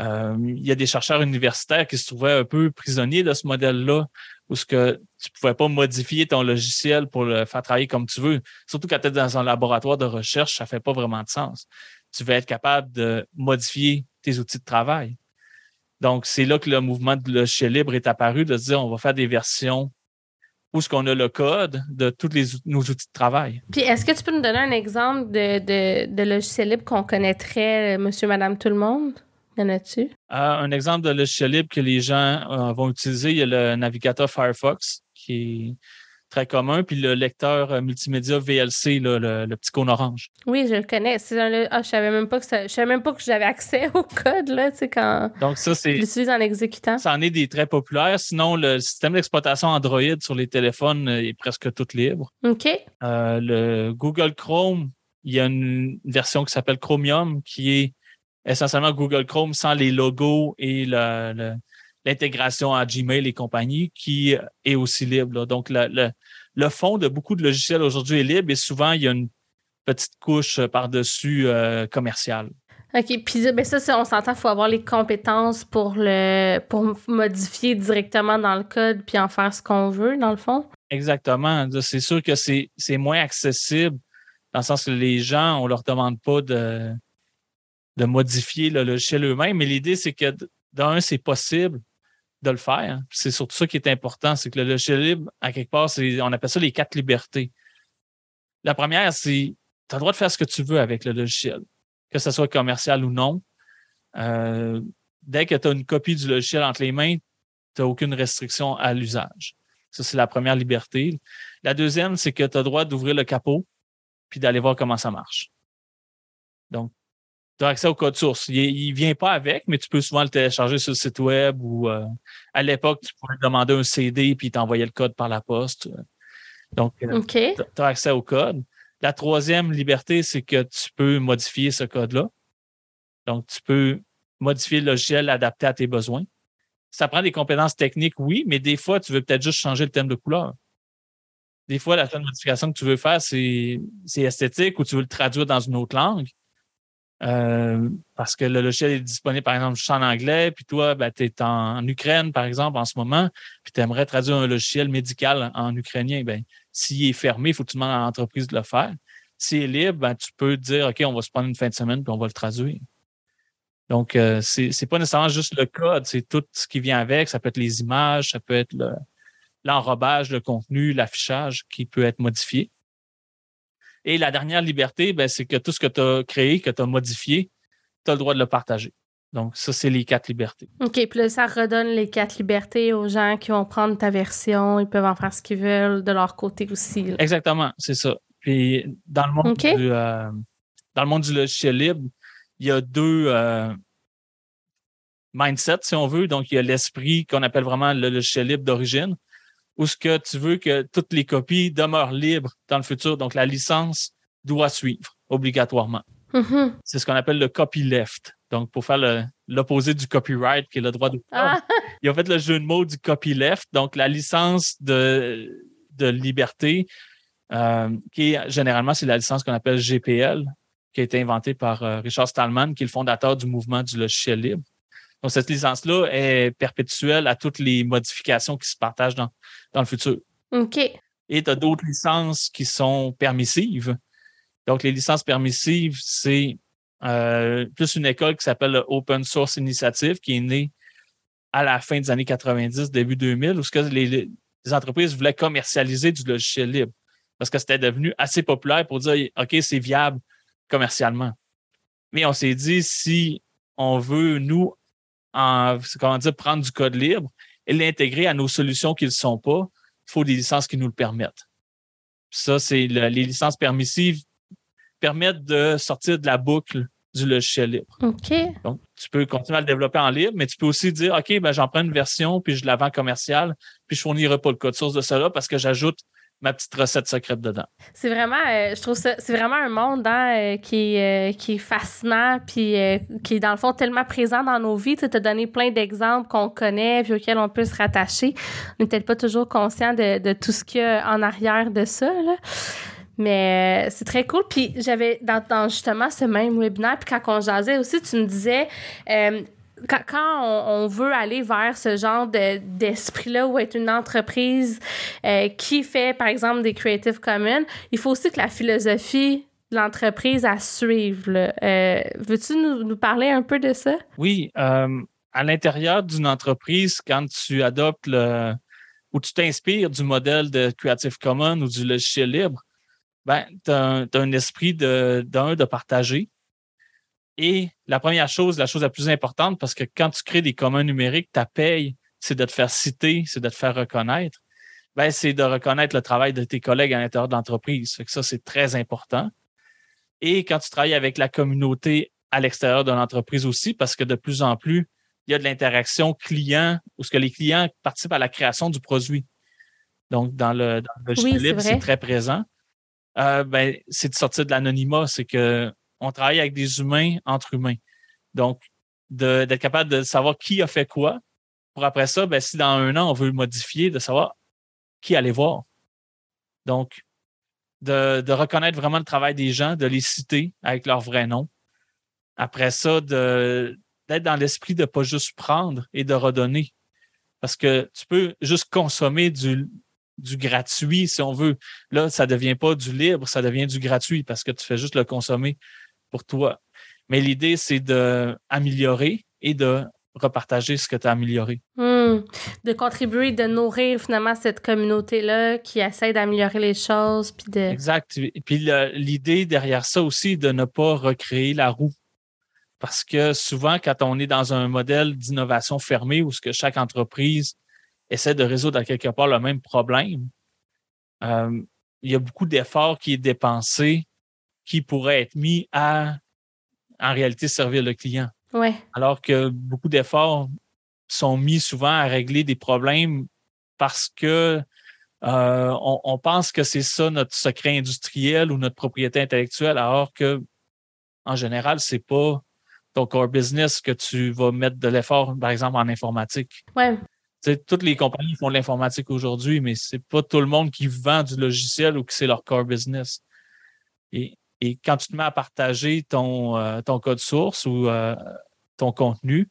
Speaker 1: euh, il y a des chercheurs universitaires qui se trouvaient un peu prisonniers de ce modèle-là, où ce que tu pouvais pas modifier ton logiciel pour le faire travailler comme tu veux. Surtout quand tu es dans un laboratoire de recherche, ça fait pas vraiment de sens. Tu veux être capable de modifier tes outils de travail. Donc, c'est là que le mouvement de logiciel libre est apparu, de se dire on va faire des versions où ce qu'on a le code de tous les, nos outils de travail.
Speaker 2: Puis, est-ce que tu peux nous donner un exemple de, de, de logiciel libre qu'on connaîtrait, monsieur, madame, tout le monde? Y en a-tu? Euh,
Speaker 1: un exemple de logiciel libre que les gens euh, vont utiliser, il y a le navigateur Firefox qui est très commun, puis le lecteur euh, multimédia VLC, le, petit cône orange.
Speaker 2: Oui, je le connais. Ah, je savais même pas que je savais même pas que j'avais accès au code là, tu sais quand.
Speaker 1: Donc ça c'est.
Speaker 2: Je l'utilise en exécutant.
Speaker 1: Ça en est des très populaires. Sinon, le système d'exploitation Android sur les téléphones est presque tout libre.
Speaker 2: Ok.
Speaker 1: le Google Chrome, il y a une version qui s'appelle Chromium qui est essentiellement Google Chrome sans les logos et l'intégration à Gmail et compagnie qui est aussi libre. Donc, le, fond de beaucoup de logiciels aujourd'hui est libre et souvent, il y a une petite couche par-dessus euh, commerciale.
Speaker 2: OK. Puis ben ça, on s'entend, il faut avoir les compétences pour le pour modifier directement dans le code puis en faire ce qu'on veut, dans le fond.
Speaker 1: Exactement. C'est sûr que c'est moins accessible dans le sens que les gens, on leur demande pas de de modifier le logiciel eux-mêmes. Mais l'idée, c'est que d'un, c'est possible de le faire. C'est surtout ça qui est important, c'est que le logiciel libre, à quelque part, on appelle ça les quatre libertés. La première, c'est tu as le droit de faire ce que tu veux avec le logiciel. que ce soit commercial ou non. Euh, dès que tu as une copie du logiciel entre les mains, tu n'as aucune restriction à l'usage. Ça, c'est la première liberté. La deuxième, c'est que tu as le droit d'ouvrir le capot puis d'aller voir comment ça marche. Donc, tu as accès au code source. Il ne vient pas avec, mais tu peux souvent le télécharger sur le site web ou euh, à l'époque, tu pouvais demander un CD puis t'envoyer le code par la poste. Donc, euh, tu as accès au code. La troisième liberté, c'est que tu peux modifier ce code-là. Donc, tu peux modifier le logiciel adapté à tes besoins. Ça prend des compétences techniques, oui, mais des fois, tu veux peut-être juste changer le thème de couleur. Des fois, la seule modification que tu veux faire, c'est esthétique ou tu veux le traduire dans une autre langue. Euh, parce que le logiciel est disponible, par exemple, juste en anglais, puis toi, ben, tu es en, Ukraine, par exemple, en ce moment, puis tu aimerais traduire un logiciel médical en ukrainien. Ben, s'il est fermé, il faut que tu demandes à l'entreprise de le faire. S'il est libre, ben, tu peux dire, OK, on va se prendre une fin de semaine, puis on va le traduire. Donc, euh, ce c'est pas nécessairement juste le code, c'est tout ce qui vient avec. Ça peut être les images, ça peut être l'enrobage, le, contenu, l'affichage qui peut être modifié. Et la dernière liberté, ben, c'est que tout ce que tu as créé, que tu as modifié, tu as le droit de le partager. Donc, ça, c'est les quatre libertés.
Speaker 2: OK, puis là, ça redonne les quatre libertés aux gens qui vont prendre ta version. Ils peuvent en faire ce qu'ils veulent de leur côté aussi.
Speaker 1: Exactement, c'est ça. Puis, dans le monde, du, euh, dans le monde du logiciel libre, il y a deux euh, mindsets, si on veut. Donc, il y a l'esprit qu'on appelle vraiment le logiciel libre d'origine, où ce que tu veux que toutes les copies demeurent libres dans le futur. Donc, la licence doit suivre obligatoirement. Mm-hmm. C'est ce qu'on appelle le copyleft. Donc, pour faire l'opposé du copyright, qui est le droit d'auteur, ah. il a fait le jeu de mots du copyleft. Donc, la licence de, de liberté, euh, qui est généralement, c'est la licence qu'on appelle GPL, qui a été inventée par euh, Richard Stallman, qui est le fondateur du mouvement du logiciel libre. Donc, cette licence-là est perpétuelle à toutes les modifications qui se partagent dans, dans le futur.
Speaker 2: OK.
Speaker 1: Et tu as d'autres licences qui sont permissives. Donc, les licences permissives, c'est euh, plus une école qui s'appelle Open Source Initiative, qui est née à la fin des années 90, début 2000, où ce que les, les entreprises voulaient commercialiser du logiciel libre parce que c'était devenu assez populaire pour dire OK, c'est viable commercialement. Mais on s'est dit, si on veut, nous, en, comment dire, prendre du code libre et l'intégrer à nos solutions qui ne le sont pas, il faut des licences qui nous le permettent. Ça, c'est les licences permissives permettent de sortir de la boucle du logiciel libre.
Speaker 2: OK.
Speaker 1: Donc, tu peux continuer à le développer en libre, mais tu peux aussi dire, OK, ben, j'en prends une version, puis je la vends commerciale, puis je fournirai pas le code source de cela parce que j'ajoute ma petite recette secrète dedans.
Speaker 2: C'est vraiment, euh, je trouve ça, c'est vraiment un monde hein, euh, qui, euh, qui est fascinant, puis qui est dans le fond tellement présent dans nos vies. Tu as donné plein d'exemples qu'on connaît, puis auxquels on peut se rattacher. On n'est peut-être pas toujours conscient de, tout ce qu'il y a en arrière de ça. Là. Mais c'est très cool. Puis j'avais dans, justement ce même webinaire, puis quand on jasait aussi, tu me disais quand, on, veut aller vers ce genre d'esprit-là ou être une entreprise euh, qui fait, par exemple, des Creative Commons, il faut aussi que la philosophie de l'entreprise à suivre. Euh, veux-tu nous, parler un peu de ça?
Speaker 1: Oui. Euh, à l'intérieur d'une entreprise, quand tu adoptes le ou tu t'inspires du modèle de Creative Commons ou du logiciel libre, ben, tu as, un esprit d'un, de, de partager, et la première chose, la chose la plus importante, parce que quand tu crées des communs numériques, ta paye, c'est de te faire citer, c'est de te faire reconnaître. Ben, c'est de reconnaître le travail de tes collègues à l'intérieur de l'entreprise. que ça, c'est très important. Et quand tu travailles avec la communauté à l'extérieur de l'entreprise aussi, parce que de plus en plus, il y a de l'interaction client, où ce que les clients participent à la création du produit. Donc, dans le, dans libre, c'est très présent. Euh, ben, c'est de sortir de l'anonymat. C'est que on travaille avec des humains entre humains. Donc, d'être capable de savoir qui a fait quoi, pour après ça, ben, si dans un an, on veut le modifier, de savoir qui aller voir. Donc, de, reconnaître vraiment le travail des gens, de les citer avec leur vrai nom. Après ça, d'être dans l'esprit de pas juste prendre et de redonner. Parce que tu peux juste consommer du, du gratuit, si on veut. Là, ça devient pas du libre, ça devient du gratuit parce que tu fais juste le consommer pour toi. Mais l'idée, c'est d'améliorer et de repartager ce que tu as amélioré.
Speaker 2: Hmm. De contribuer, de nourrir finalement cette communauté-là qui essaie d'améliorer les choses. Puis de...
Speaker 1: Exact. Et puis l'idée derrière ça aussi, de ne pas recréer la roue. parce que souvent, quand on est dans un modèle d'innovation fermé où ce que chaque entreprise essaie de résoudre à quelque part le même problème, euh, il y a beaucoup d'efforts qui est dépensé qui pourraient être mis à, en réalité, servir le client.
Speaker 2: Ouais.
Speaker 1: Alors que beaucoup d'efforts sont mis souvent à régler des problèmes parce que euh, on, on, pense que c'est ça notre secret industriel ou notre propriété intellectuelle, alors que en général, c'est pas ton core business que tu vas mettre de l'effort, par exemple, en informatique.
Speaker 2: Ouais.
Speaker 1: toutes les compagnies font de l'informatique aujourd'hui, mais c'est pas tout le monde qui vend du logiciel ou que c'est leur core business. Et, et, quand tu te mets à partager ton, euh, code source ou euh, ton contenu,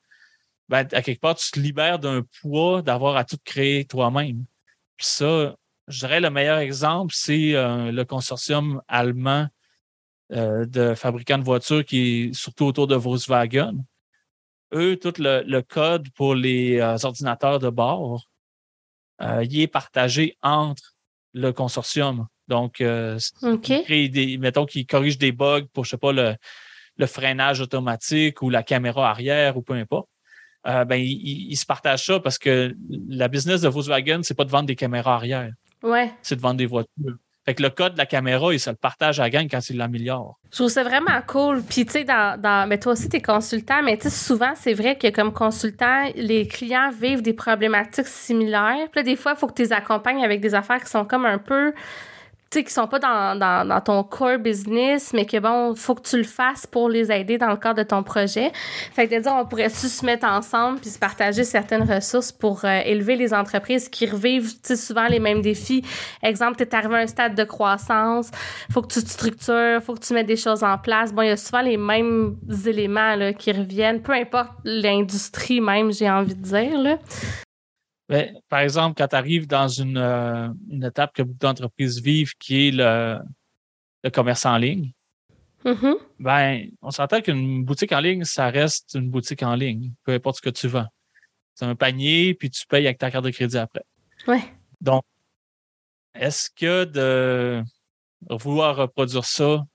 Speaker 1: ben, à quelque part, tu te libères d'un poids d'avoir à tout créer toi-même. Puis ça, je dirais le meilleur exemple, c'est euh, le consortium allemand de fabricants de voitures qui est surtout autour de Volkswagen. Eux, tout le, le code pour les ordinateurs de bord, il est partagé entre le consortium. Donc, euh,
Speaker 2: okay.
Speaker 1: des, mettons qu'ils corrigent des bugs pour, je sais pas, le, le, freinage automatique ou la caméra arrière ou peu importe. Euh, ben, ils, se partagent ça parce que la business de Volkswagen, c'est pas de vendre des caméras arrière.
Speaker 2: Ouais.
Speaker 1: C'est de vendre des voitures. Fait que le code de la caméra, il se le partage à la gang quand il l'améliore.
Speaker 2: Je trouve ça vraiment cool. Puis, tu sais, dans, dans, mais toi aussi, tu es consultant, mais tu sais, souvent, c'est vrai que comme consultant, les clients vivent des problématiques similaires. Puis là, des fois, il faut que tu les accompagnes avec des affaires qui sont comme un peu tu sais, qui sont pas dans, dans, dans, ton core business, mais que bon, faut que tu le fasses pour les aider dans le cadre de ton projet. Fait que de dire, on pourrait-tu se mettre ensemble puis se partager certaines ressources pour euh, élever les entreprises qui revivent, souvent les mêmes défis. Exemple, tu es arrivé à un stade de croissance, faut que tu te structures, faut que tu mettes des choses en place. Bon, il y a souvent les mêmes éléments là, qui reviennent, peu importe l'industrie même, j'ai envie de dire. Là.
Speaker 1: Ben, par exemple, quand tu arrives dans une, euh, une, étape que beaucoup d'entreprises vivent, qui est le, le commerce en ligne,
Speaker 2: mm -hmm.
Speaker 1: ben, on s'entend qu'une boutique en ligne, ça reste une boutique en ligne, peu importe ce que tu vends. C'est un panier, puis tu payes avec ta carte de crédit après.
Speaker 2: Ouais.
Speaker 1: Donc, est-ce que de vouloir reproduire ça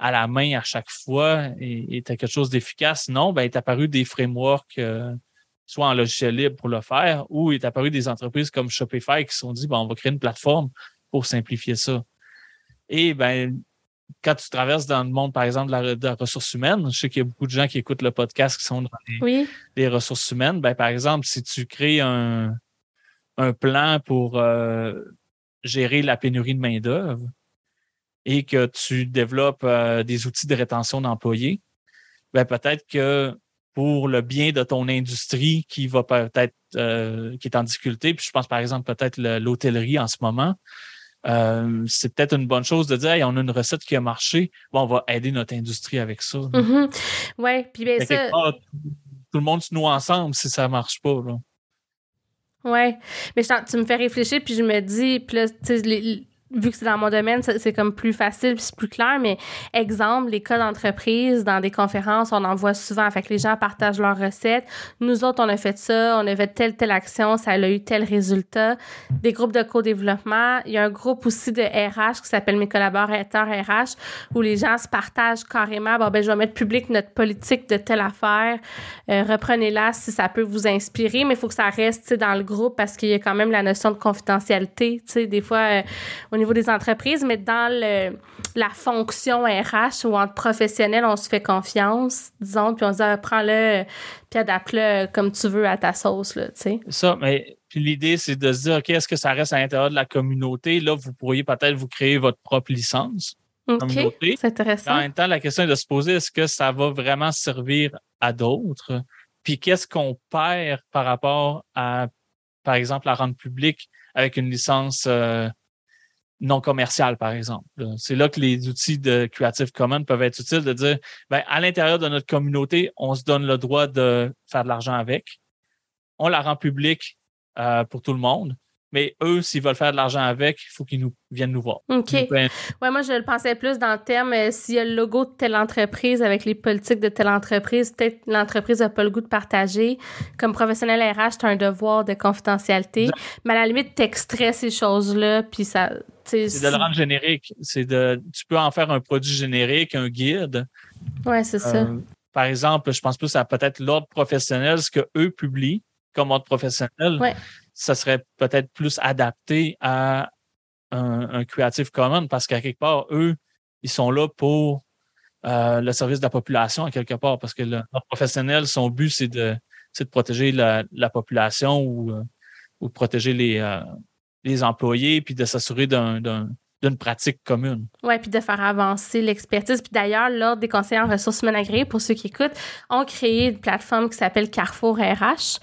Speaker 1: à la main à chaque fois est, quelque chose d'efficace? Non, ben, il est apparu des frameworks euh, soit en logiciel libre pour le faire, ou il est apparu des entreprises comme Shopify qui se sont dit, bon, on va créer une plateforme pour simplifier ça. Et ben, quand tu traverses dans le monde, par exemple, de la, de la ressource humaine, je sais qu'il y a beaucoup de gens qui écoutent le podcast qui sont dans les,
Speaker 2: oui.
Speaker 1: les ressources humaines. Ben, par exemple, si tu crées un, un plan pour euh, gérer la pénurie de main-d'œuvre et que tu développes euh, des outils de rétention d'employés, ben, peut-être que pour le bien de ton industrie qui va peut-être euh, qui est en difficulté. Puis je pense par exemple peut-être l'hôtellerie en ce moment. Euh, c'est peut-être une bonne chose de dire hey, on a une recette qui a marché, bon, on va aider notre industrie avec ça.
Speaker 2: Mm -hmm. Oui, puis bien ça.
Speaker 1: Part, tout le monde se noue ensemble si ça marche pas. Là.
Speaker 2: Ouais, mais tu me fais réfléchir, puis je me dis, puis là, les, vu que c'est dans mon domaine, c'est comme plus facile, c'est plus clair, mais exemple, les cas d'entreprise, dans des conférences, on en voit souvent. Fait que les gens partagent leurs recettes. Nous autres, on a fait ça, on a fait telle, telle action, ça a eu tel résultat. Des groupes de co-développement. Il y a un groupe aussi de RH qui s'appelle Mes collaborateurs RH, où les gens se partagent carrément, bon, ben, je vais mettre public notre politique de telle affaire. Euh, Reprenez-la si ça peut vous inspirer, mais il faut que ça reste, dans le groupe parce qu'il y a quand même la notion de confidentialité. Tu sais, des fois, euh, au niveau des entreprises, mais dans le, la fonction RH ou entre professionnels, on se fait confiance, disons, puis on se dit, ah, prends-le, puis adapte-le comme tu veux à ta sauce, là, tu sais.
Speaker 1: Ça, mais l'idée, c'est de se dire, OK, est-ce que ça reste à l'intérieur de la communauté? Là, vous pourriez peut-être vous créer votre propre licence.
Speaker 2: OK, c'est intéressant.
Speaker 1: En même temps, la question est de se poser, est-ce que ça va vraiment servir à d'autres? Puis qu'est-ce qu'on perd par rapport à, par exemple, la rendre publique avec une licence euh, non commercial, par exemple. C'est là que les outils de Creative Commons peuvent être utiles de dire, ben, à l'intérieur de notre communauté, on se donne le droit de faire de l'argent avec. On la rend publique euh, pour tout le monde. Mais eux, s'ils veulent faire de l'argent avec, il faut qu'ils nous viennent nous voir.
Speaker 2: OK.
Speaker 1: Nous
Speaker 2: ouais, moi, je le pensais plus dans le terme, euh, s'il y a le logo de telle entreprise avec les politiques de telle entreprise, peut-être l'entreprise n'a pas le goût de partager. Comme professionnel RH, tu as un devoir de confidentialité. Exact. Mais à la limite, tu extrais ces choses-là, puis ça.
Speaker 1: C'est de le rendre générique. C'est de, tu peux en faire un produit générique, un guide.
Speaker 2: Ouais, c'est ça.
Speaker 1: par exemple, je pense plus à peut-être l'ordre professionnel, ce que eux publient comme ordre professionnel, ça serait peut-être plus adapté à un, Creative Commons parce qu'à quelque part, eux, ils sont là pour euh, le service de la population, à quelque part, parce que l'ordre professionnel, son but, c'est de, de protéger la, population ou, euh, ou de protéger les, euh, les employés, puis de s'assurer d'un d'une pratique commune.
Speaker 2: Oui, puis de faire avancer l'expertise. Puis d'ailleurs, l'Ordre des conseillers en ressources humaines agréées, pour ceux qui écoutent, ont créé une plateforme qui s'appelle Carrefour RH.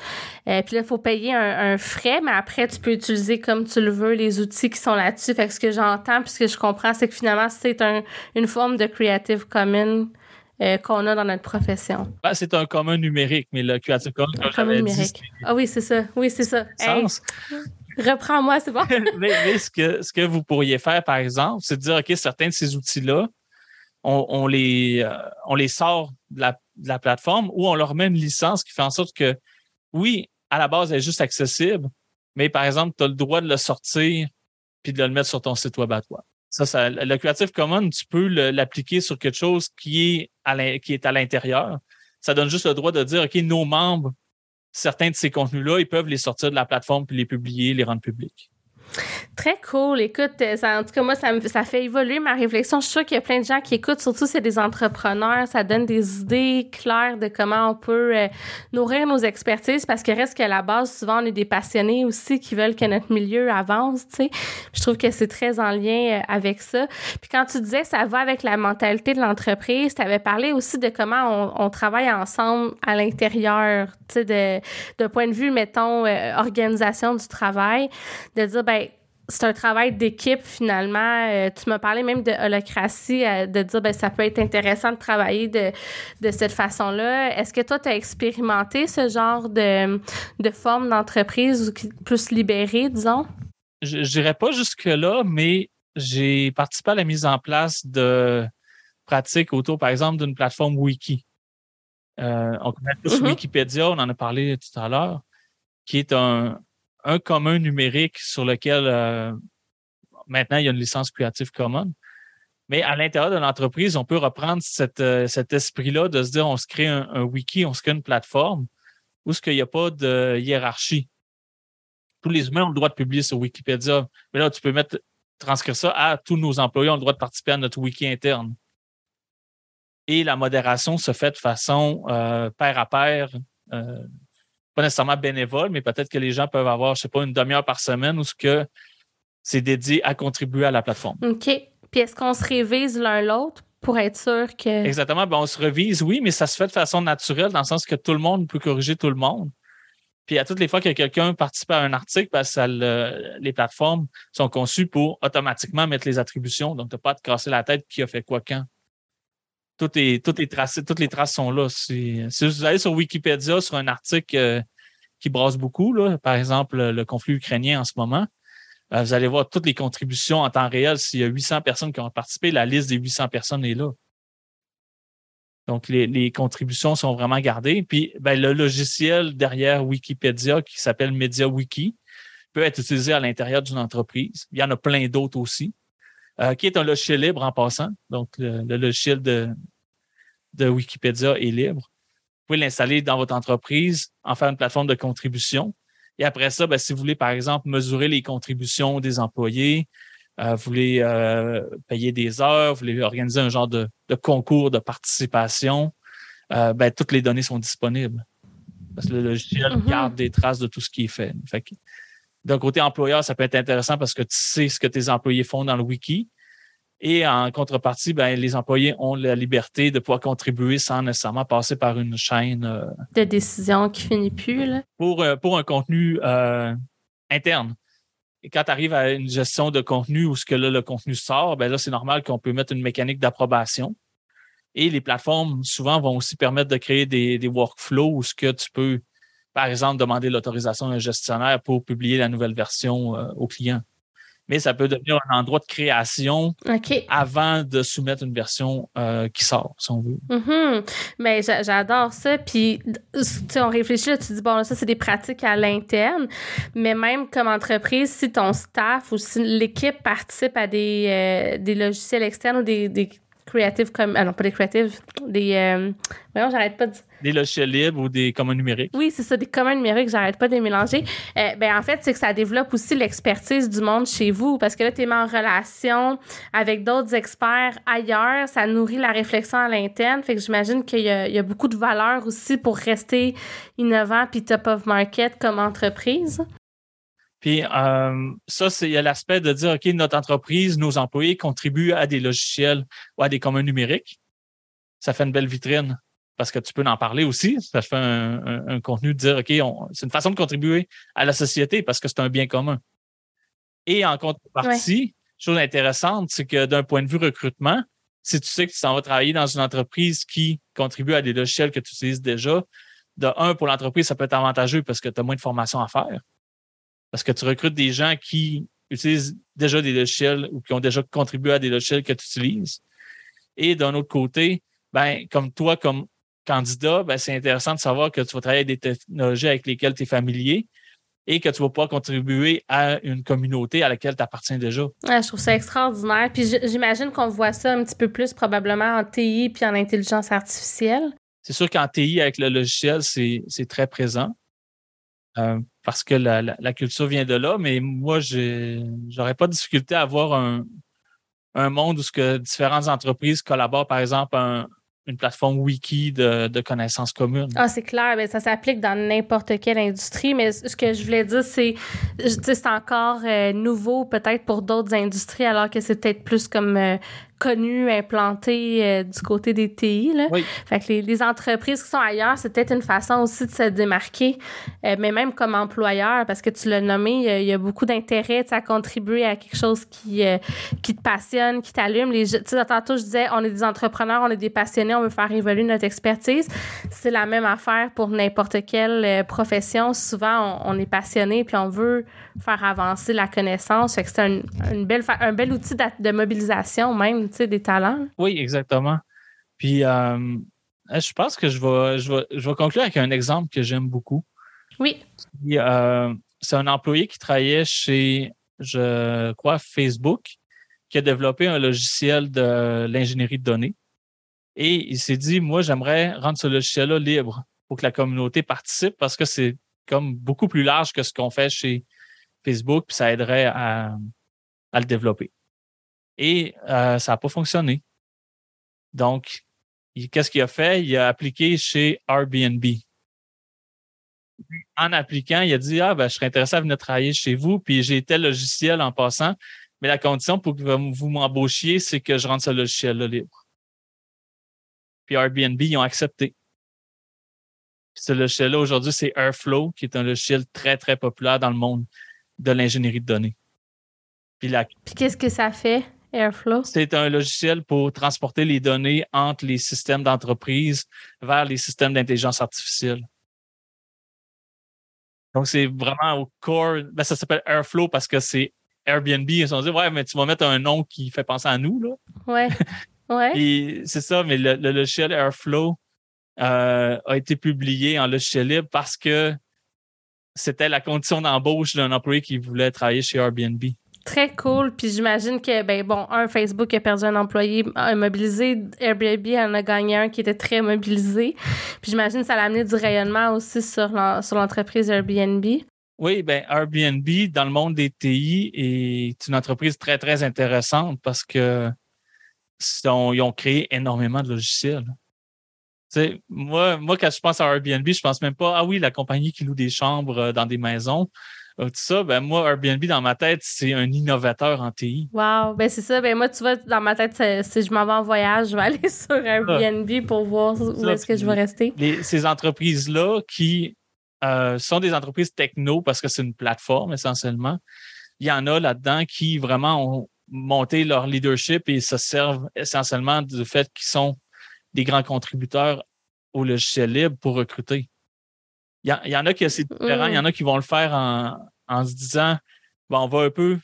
Speaker 2: Euh, puis là, il faut payer un, frais, mais après, tu peux utiliser comme tu le veux les outils qui sont là-dessus. Fait que ce que j'entends, puis ce que je comprends, c'est que finalement, c'est un, une forme de Creative Commons euh, qu'on a dans notre profession.
Speaker 1: Ben, c'est un commun numérique, mais le Creative Commons, comme commun numérique.
Speaker 2: ah oui, c'est ça. Oui, c'est ça.
Speaker 1: Sens.
Speaker 2: Reprends-moi, c'est bon.
Speaker 1: mais, ce, que, vous pourriez faire, par exemple, c'est de dire, OK, certains de ces outils-là, on, les, euh, les sort de la, plateforme ou on leur met une licence qui fait en sorte que, oui, à la base, elle est juste accessible, mais par exemple, tu as le droit de le sortir puis de le mettre sur ton site web à toi. Ça, ça le Creative Commons, tu peux l'appliquer sur quelque chose qui est à l'intérieur. Ça donne juste le droit de dire, OK, nos membres certains de ces contenus-là, ils peuvent les sortir de la plateforme puis les publier, les rendre publics.
Speaker 2: Très cool. Écoute, euh, ça, en tout cas, moi, ça, me, ça fait évoluer ma réflexion. Je suis sûre qu'il y a plein de gens qui écoutent, surtout c'est des entrepreneurs. Ça donne des idées claires de comment on peut euh, nourrir nos expertises parce que reste qu'à la base, souvent, on est des passionnés aussi qui veulent que notre milieu avance, tu sais. Je trouve que c'est très en lien euh, avec ça. Puis quand tu disais ça va avec la mentalité de l'entreprise, tu avais parlé aussi de comment on, travaille ensemble à l'intérieur, tu sais, de, de point de vue, mettons, organisation du travail, de dire, ben c'est un travail d'équipe finalement. Euh, tu m'as parlé même de holocratie, euh, de dire ben ça peut être intéressant de travailler de, de cette façon-là. Est-ce que toi, tu as expérimenté ce genre de, de forme d'entreprise plus libérée, disons?
Speaker 1: Je dirais pas jusque-là, mais j'ai participé à la mise en place de pratiques autour, par exemple, d'une plateforme Wiki. Euh, on connaît tous mm-hmm. Wikipédia, on en a parlé tout à l'heure, qui est un, un commun numérique sur lequel euh, maintenant il y a une licence Creative Commons. Mais à l'intérieur de l'entreprise, on peut reprendre euh, cet esprit-là de se dire on se crée un, wiki, on se crée une plateforme où ce qu'il n'y a pas de hiérarchie. Tous les humains ont le droit de publier sur Wikipédia. Mais là, tu peux mettre transcrire ça à tous nos employés ont le droit de participer à notre wiki interne. Et la modération se fait de façon euh, pair à pair, pas nécessairement bénévole, mais peut-être que les gens peuvent avoir, je sais pas, une demi-heure par semaine ou ce que c'est dédié à contribuer à la plateforme.
Speaker 2: OK. Puis est-ce qu'on se révise l'un l'autre pour être sûr que.
Speaker 1: Exactement. Ben, on se revise, oui, mais ça se fait de façon naturelle dans le sens que tout le monde peut corriger tout le monde. Puis à toutes les fois que quelqu'un participe à un article, que les plateformes sont conçues pour automatiquement mettre les attributions. Donc, tu n'as pas à te casser la tête qui a fait quoi quand toutes les traces sont là. Si, vous allez sur Wikipédia sur un article euh, qui brasse beaucoup, là, par exemple le conflit ukrainien en ce moment, euh, vous allez voir toutes les contributions en temps réel. S'il y a 800 personnes qui ont participé, la liste des 800 personnes est là. Donc, les, contributions sont vraiment gardées. Puis, ben, le logiciel derrière Wikipédia qui s'appelle MediaWiki peut être utilisé à l'intérieur d'une entreprise. Il y en a plein d'autres aussi. Euh, qui est un logiciel libre en passant. Donc, le, logiciel de, de Wikipédia est libre. Vous pouvez l'installer dans votre entreprise, en faire une plateforme de contribution. Et après ça, ben, si vous voulez, par exemple, mesurer les contributions des employés, euh, vous voulez euh, payer des heures, vous voulez organiser un genre de, concours de participation, ben, toutes les données sont disponibles. Parce que le logiciel mm-hmm. garde des traces de tout ce qui est fait. fait d'un côté employeur, ça peut être intéressant parce que tu sais ce que tes employés font dans le wiki. Et en contrepartie, ben, les employés ont la liberté de pouvoir contribuer sans nécessairement passer par une chaîne euh,
Speaker 2: de décision qui finit plus. Là.
Speaker 1: Pour, euh, pour un contenu euh, interne. Et quand tu arrives à une gestion de contenu où ce que là, le contenu sort, ben là, c'est normal qu'on peut mettre une mécanique d'approbation. Et les plateformes, souvent, vont aussi permettre de créer des, des workflows où ce que tu peux par exemple, demander l'autorisation d'un gestionnaire pour publier la nouvelle version euh, au client. Mais ça peut devenir un endroit de création avant de soumettre une version euh, qui sort, si on veut.
Speaker 2: Mm-hmm. Mais j'adore ça. Puis, tu on réfléchit, tu dis, bon, ça, c'est des pratiques à l'interne. Mais même comme entreprise, si ton staff ou si l'équipe participe à des, euh, des logiciels externes ou des Creative comme ah non pas des Creative des voyons j'arrête pas de
Speaker 1: des logiciels libres ou des communs numériques.
Speaker 2: Oui, c'est ça, des communs numériques, j'arrête pas de les mélanger. Euh, ben, en fait, c'est que ça développe aussi l'expertise du monde chez vous parce que là, tu es mis en relation avec d'autres experts ailleurs. Ça nourrit la réflexion à l'interne. Fait que j'imagine qu'il y, a beaucoup de valeur aussi pour rester innovant puis top of market comme entreprise.
Speaker 1: Puis euh, ça, c'est il y a l'aspect de dire, OK, notre entreprise, nos employés contribuent à des logiciels ou à des communs numériques. Ça fait une belle vitrine parce que tu peux en parler aussi. Ça fait un, contenu de dire, OK, c'est une façon de contribuer à la société parce que c'est un bien commun. Et en contrepartie, chose intéressante, c'est que d'un point de vue recrutement, si tu sais que tu s'en vas travailler dans une entreprise qui contribue à des logiciels que tu utilises déjà, de un, pour l'entreprise, ça peut être avantageux parce que tu as moins de formation à faire. Parce que tu recrutes des gens qui utilisent déjà des logiciels ou qui ont déjà contribué à des logiciels que tu utilises. Et d'un autre côté, ben, comme toi, comme candidat, ben, c'est intéressant de savoir que tu vas travailler avec des technologies avec lesquelles tu es familier et que tu vas pouvoir contribuer à une communauté à laquelle tu appartiens déjà.
Speaker 2: je trouve ça extraordinaire. Puis j'imagine qu'on voit ça un petit peu plus probablement en TI puis en intelligence artificielle.
Speaker 1: C'est sûr qu'en TI, avec le logiciel, c'est très présent euh, parce que la, culture vient de là, mais moi, j'aurais pas de difficulté à avoir un, un monde où ce que différentes entreprises collaborent, par exemple, un, une plateforme wiki de, connaissances communes.
Speaker 2: Ah, c'est clair, mais ça s'applique dans n'importe quelle industrie. Mais ce que je voulais dire, c'est c'est encore euh, nouveau peut-être pour d'autres industries, alors que c'est peut-être plus comme euh, connu, implanté euh, du côté des TI. Là. Fait que les, les, entreprises qui sont ailleurs, c'est peut-être une façon aussi de se démarquer, euh, mais même comme employeur, parce que tu l'as nommé, il y, a beaucoup d'intérêt à contribuer à quelque chose qui, euh, qui te passionne, qui t'allume. Les, tantôt, je disais, on est des entrepreneurs, on est des passionnés, on veut faire évoluer notre expertise. C'est la même affaire pour n'importe quelle profession. Souvent, on, est passionné, puis on veut faire avancer la connaissance. Fait que c'est un, une belle, un bel outil de mobilisation même des talents.
Speaker 1: Oui, exactement. Puis, euh, je pense que je vais, je, vais, conclure avec un exemple que j'aime beaucoup.
Speaker 2: Oui.
Speaker 1: Euh, c'est un employé qui travaillait chez, je crois, Facebook, qui a développé un logiciel de l'ingénierie de données. Et il s'est dit, moi, j'aimerais rendre ce logiciel-là libre pour que la communauté participe parce que c'est comme beaucoup plus large que ce qu'on fait chez Facebook, puis ça aiderait à le développer. Et euh, ça n'a pas fonctionné. Donc, qu'est-ce qu'il a fait? Il a appliqué chez Airbnb. En appliquant, il a dit Ah, ben, je serais intéressé à venir travailler chez vous, puis j'ai tel logiciel en passant, mais la condition pour que vous m'embauchiez, c'est que je rende ce logiciel-là libre. Puis Airbnb, ils ont accepté. ce logiciel-là, aujourd'hui, c'est Airflow, qui est un logiciel très, très populaire dans le monde de l'ingénierie de données.
Speaker 2: Puis, puis qu'est-ce que ça fait? Airflow.
Speaker 1: C'est un logiciel pour transporter les données entre les systèmes d'entreprise vers les systèmes d'intelligence artificielle. Donc, c'est vraiment au core. Ben, ça s'appelle Airflow parce que c'est Airbnb. Ils se sont dit, ouais, mais tu vas mettre un nom qui fait penser à nous, là.
Speaker 2: Ouais. Ouais.
Speaker 1: Et c'est ça, mais le, logiciel Airflow euh, a été publié en logiciel libre parce que c'était la condition d'embauche d'un employé qui voulait travailler chez Airbnb.
Speaker 2: Très cool. Puis j'imagine que, ben bon, un, Facebook a perdu un employé mobilisé. Airbnb en a gagné un qui était très mobilisé. Puis j'imagine que ça a amené du rayonnement aussi sur l'entreprise Airbnb.
Speaker 1: Oui, ben Airbnb, dans le monde des TI, est une entreprise très, très intéressante parce que ils ont créé énormément de logiciels. sais, moi, moi, quand je pense à Airbnb, je pense même pas, ah oui, la compagnie qui loue des chambres euh, dans des maisons. Tout ça, ben moi, Airbnb, dans ma tête, c'est un innovateur en TI.
Speaker 2: Wow, ben c'est ça. Ben moi, tu vois, dans ma tête, si je m'en vais en voyage, je vais aller sur Airbnb pour voir où est-ce que je vais rester.
Speaker 1: ces entreprises-là qui euh, sont des entreprises techno parce que c'est une plateforme essentiellement, il y en a là-dedans qui vraiment ont monté leur leadership et se servent essentiellement du fait qu'ils sont des grands contributeurs au logiciel libre pour recruter. Il y, en a qui c'est différent. Il y en a qui vont le faire en, se disant bon, on va un peu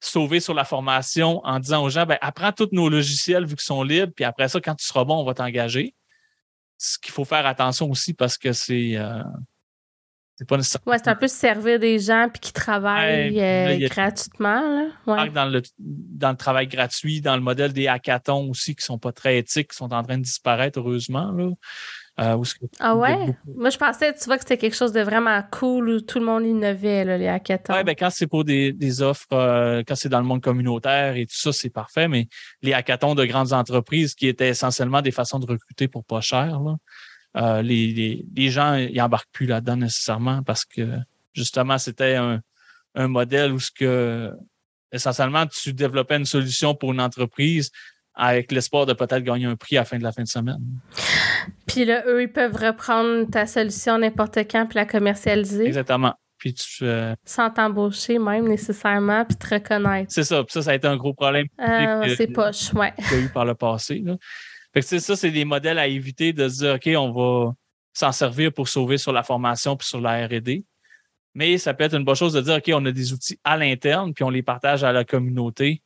Speaker 1: sauver sur la formation en disant aux gens ben, apprends tous nos logiciels vu qu'ils sont libres, puis après ça, quand tu seras bon, on va t'engager. Ce qu'il faut faire attention aussi parce que c'est euh, C'est pas nécessairement.
Speaker 2: Ouais, c'est un peu servir des gens puis qui travaillent
Speaker 1: Ouais, là,
Speaker 2: euh, gratuitement. Là. Ouais.
Speaker 1: Dans le, dans le travail gratuit, dans le modèle des hackathons aussi, qui sont pas très éthiques, qui sont en train de disparaître, heureusement. Là. Euh,
Speaker 2: Ah ouais?
Speaker 1: beaucoup-
Speaker 2: Moi, je pensais, tu vois, que c'était quelque chose de vraiment cool où tout le monde innovait, là, les hackathons.
Speaker 1: Ouais, ben, quand c'est pour des, des offres, euh, quand c'est dans le monde communautaire et tout ça, c'est parfait, mais les hackathons de grandes entreprises qui étaient essentiellement des façons de recruter pour pas cher, là, euh, les, les, les gens ils embarquent plus là-dedans nécessairement parce que justement, c'était un, un modèle où ce que essentiellement tu développais une solution pour une entreprise avec l'espoir de peut-être gagner un prix à la fin de la fin de semaine.
Speaker 2: Puis là, eux, ils peuvent reprendre ta solution n'importe quand puis la commercialiser
Speaker 1: Exactement. Puis tu, euh,
Speaker 2: sans t'embaucher même nécessairement puis te reconnaître.
Speaker 1: c'est ça. Puis ça, ça a été un gros problème
Speaker 2: Ah, c'est poche, ouais.
Speaker 1: qu'il y a eu par le passé. Là. Fait que, ça, c'est des modèles à éviter de se dire, OK, on va s'en servir pour sauver sur la formation puis sur la R&D. Mais ça peut être une bonne chose de dire, OK, on a des outils à l'interne puis on les partage à la communauté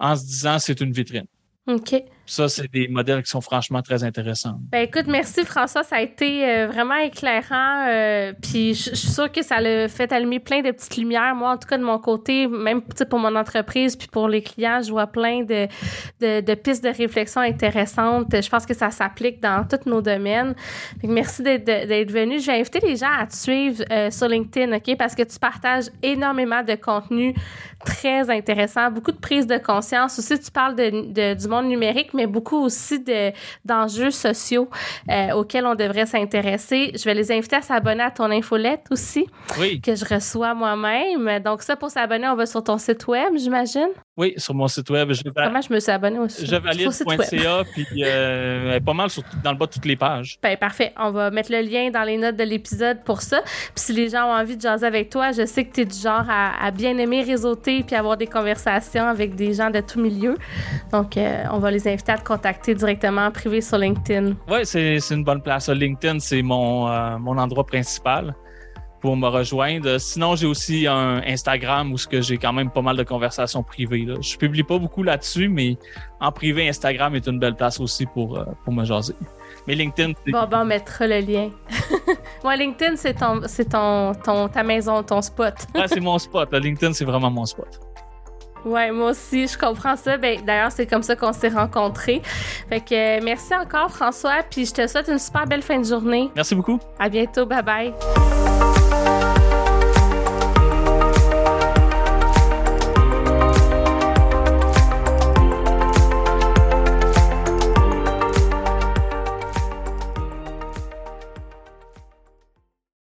Speaker 1: en se disant, c'est une vitrine.
Speaker 2: OK.
Speaker 1: Ça, c'est des modèles qui sont franchement très intéressants.
Speaker 2: Ben écoute, merci François, ça a été euh, vraiment éclairant. euh, puis je suis sûre que ça l'a fait allumer plein de petites lumières. Moi, en tout cas, de mon côté, même pour mon entreprise, puis pour les clients, je vois plein de, de, pistes de réflexion intéressantes. Je pense que ça s'applique dans tous nos domaines. Merci d'être venu. Je vais inviter les gens à te suivre euh, sur LinkedIn, OK? Parce que tu partages énormément de contenu très intéressant, beaucoup de prise de conscience. Aussi, tu parles de- du monde numérique, mais beaucoup aussi de, d'enjeux sociaux euh, auxquels on devrait s'intéresser. Je vais les inviter à s'abonner à ton infolette aussi,
Speaker 1: Oui,
Speaker 2: que je reçois moi-même. Donc ça, pour s'abonner, on va sur ton site web, j'imagine?
Speaker 1: oui, sur mon site web, je,
Speaker 2: Comment je me suis abonnée aussi? Web.
Speaker 1: jevalide.ca, puis euh, pas mal sur, dans le bas de toutes les pages.
Speaker 2: Ben, parfait. On va mettre le lien dans les notes de l'épisode pour ça. Puis si les gens ont envie de jaser avec toi, je sais que tu es du genre à, à bien aimer réseauter puis avoir des conversations avec des gens de tout milieu. Donc, euh, on va les inviter à te contacter directement en privé sur LinkedIn?
Speaker 1: Oui, c'est une bonne place. LinkedIn, c'est mon, euh, mon endroit principal pour me rejoindre. Sinon, j'ai aussi un Instagram où j'ai quand même pas mal de conversations privées. Là. Je publie pas beaucoup là-dessus, mais en privé, Instagram est une belle place aussi pour, euh, pour me jaser. Mais LinkedIn, c'est
Speaker 2: Bon, ben, on mettra le lien. Moi, LinkedIn, c'est ton, ton, ton, ta maison, ton spot.
Speaker 1: ouais, c'est mon spot. LinkedIn, c'est vraiment mon spot.
Speaker 2: Ouais, moi aussi, je comprends ça. Ben, d'ailleurs, c'est comme ça qu'on s'est rencontrés. Fait que euh, merci encore, François. Puis je te souhaite une super belle fin de journée.
Speaker 1: Merci beaucoup.
Speaker 2: À bientôt. Bye bye.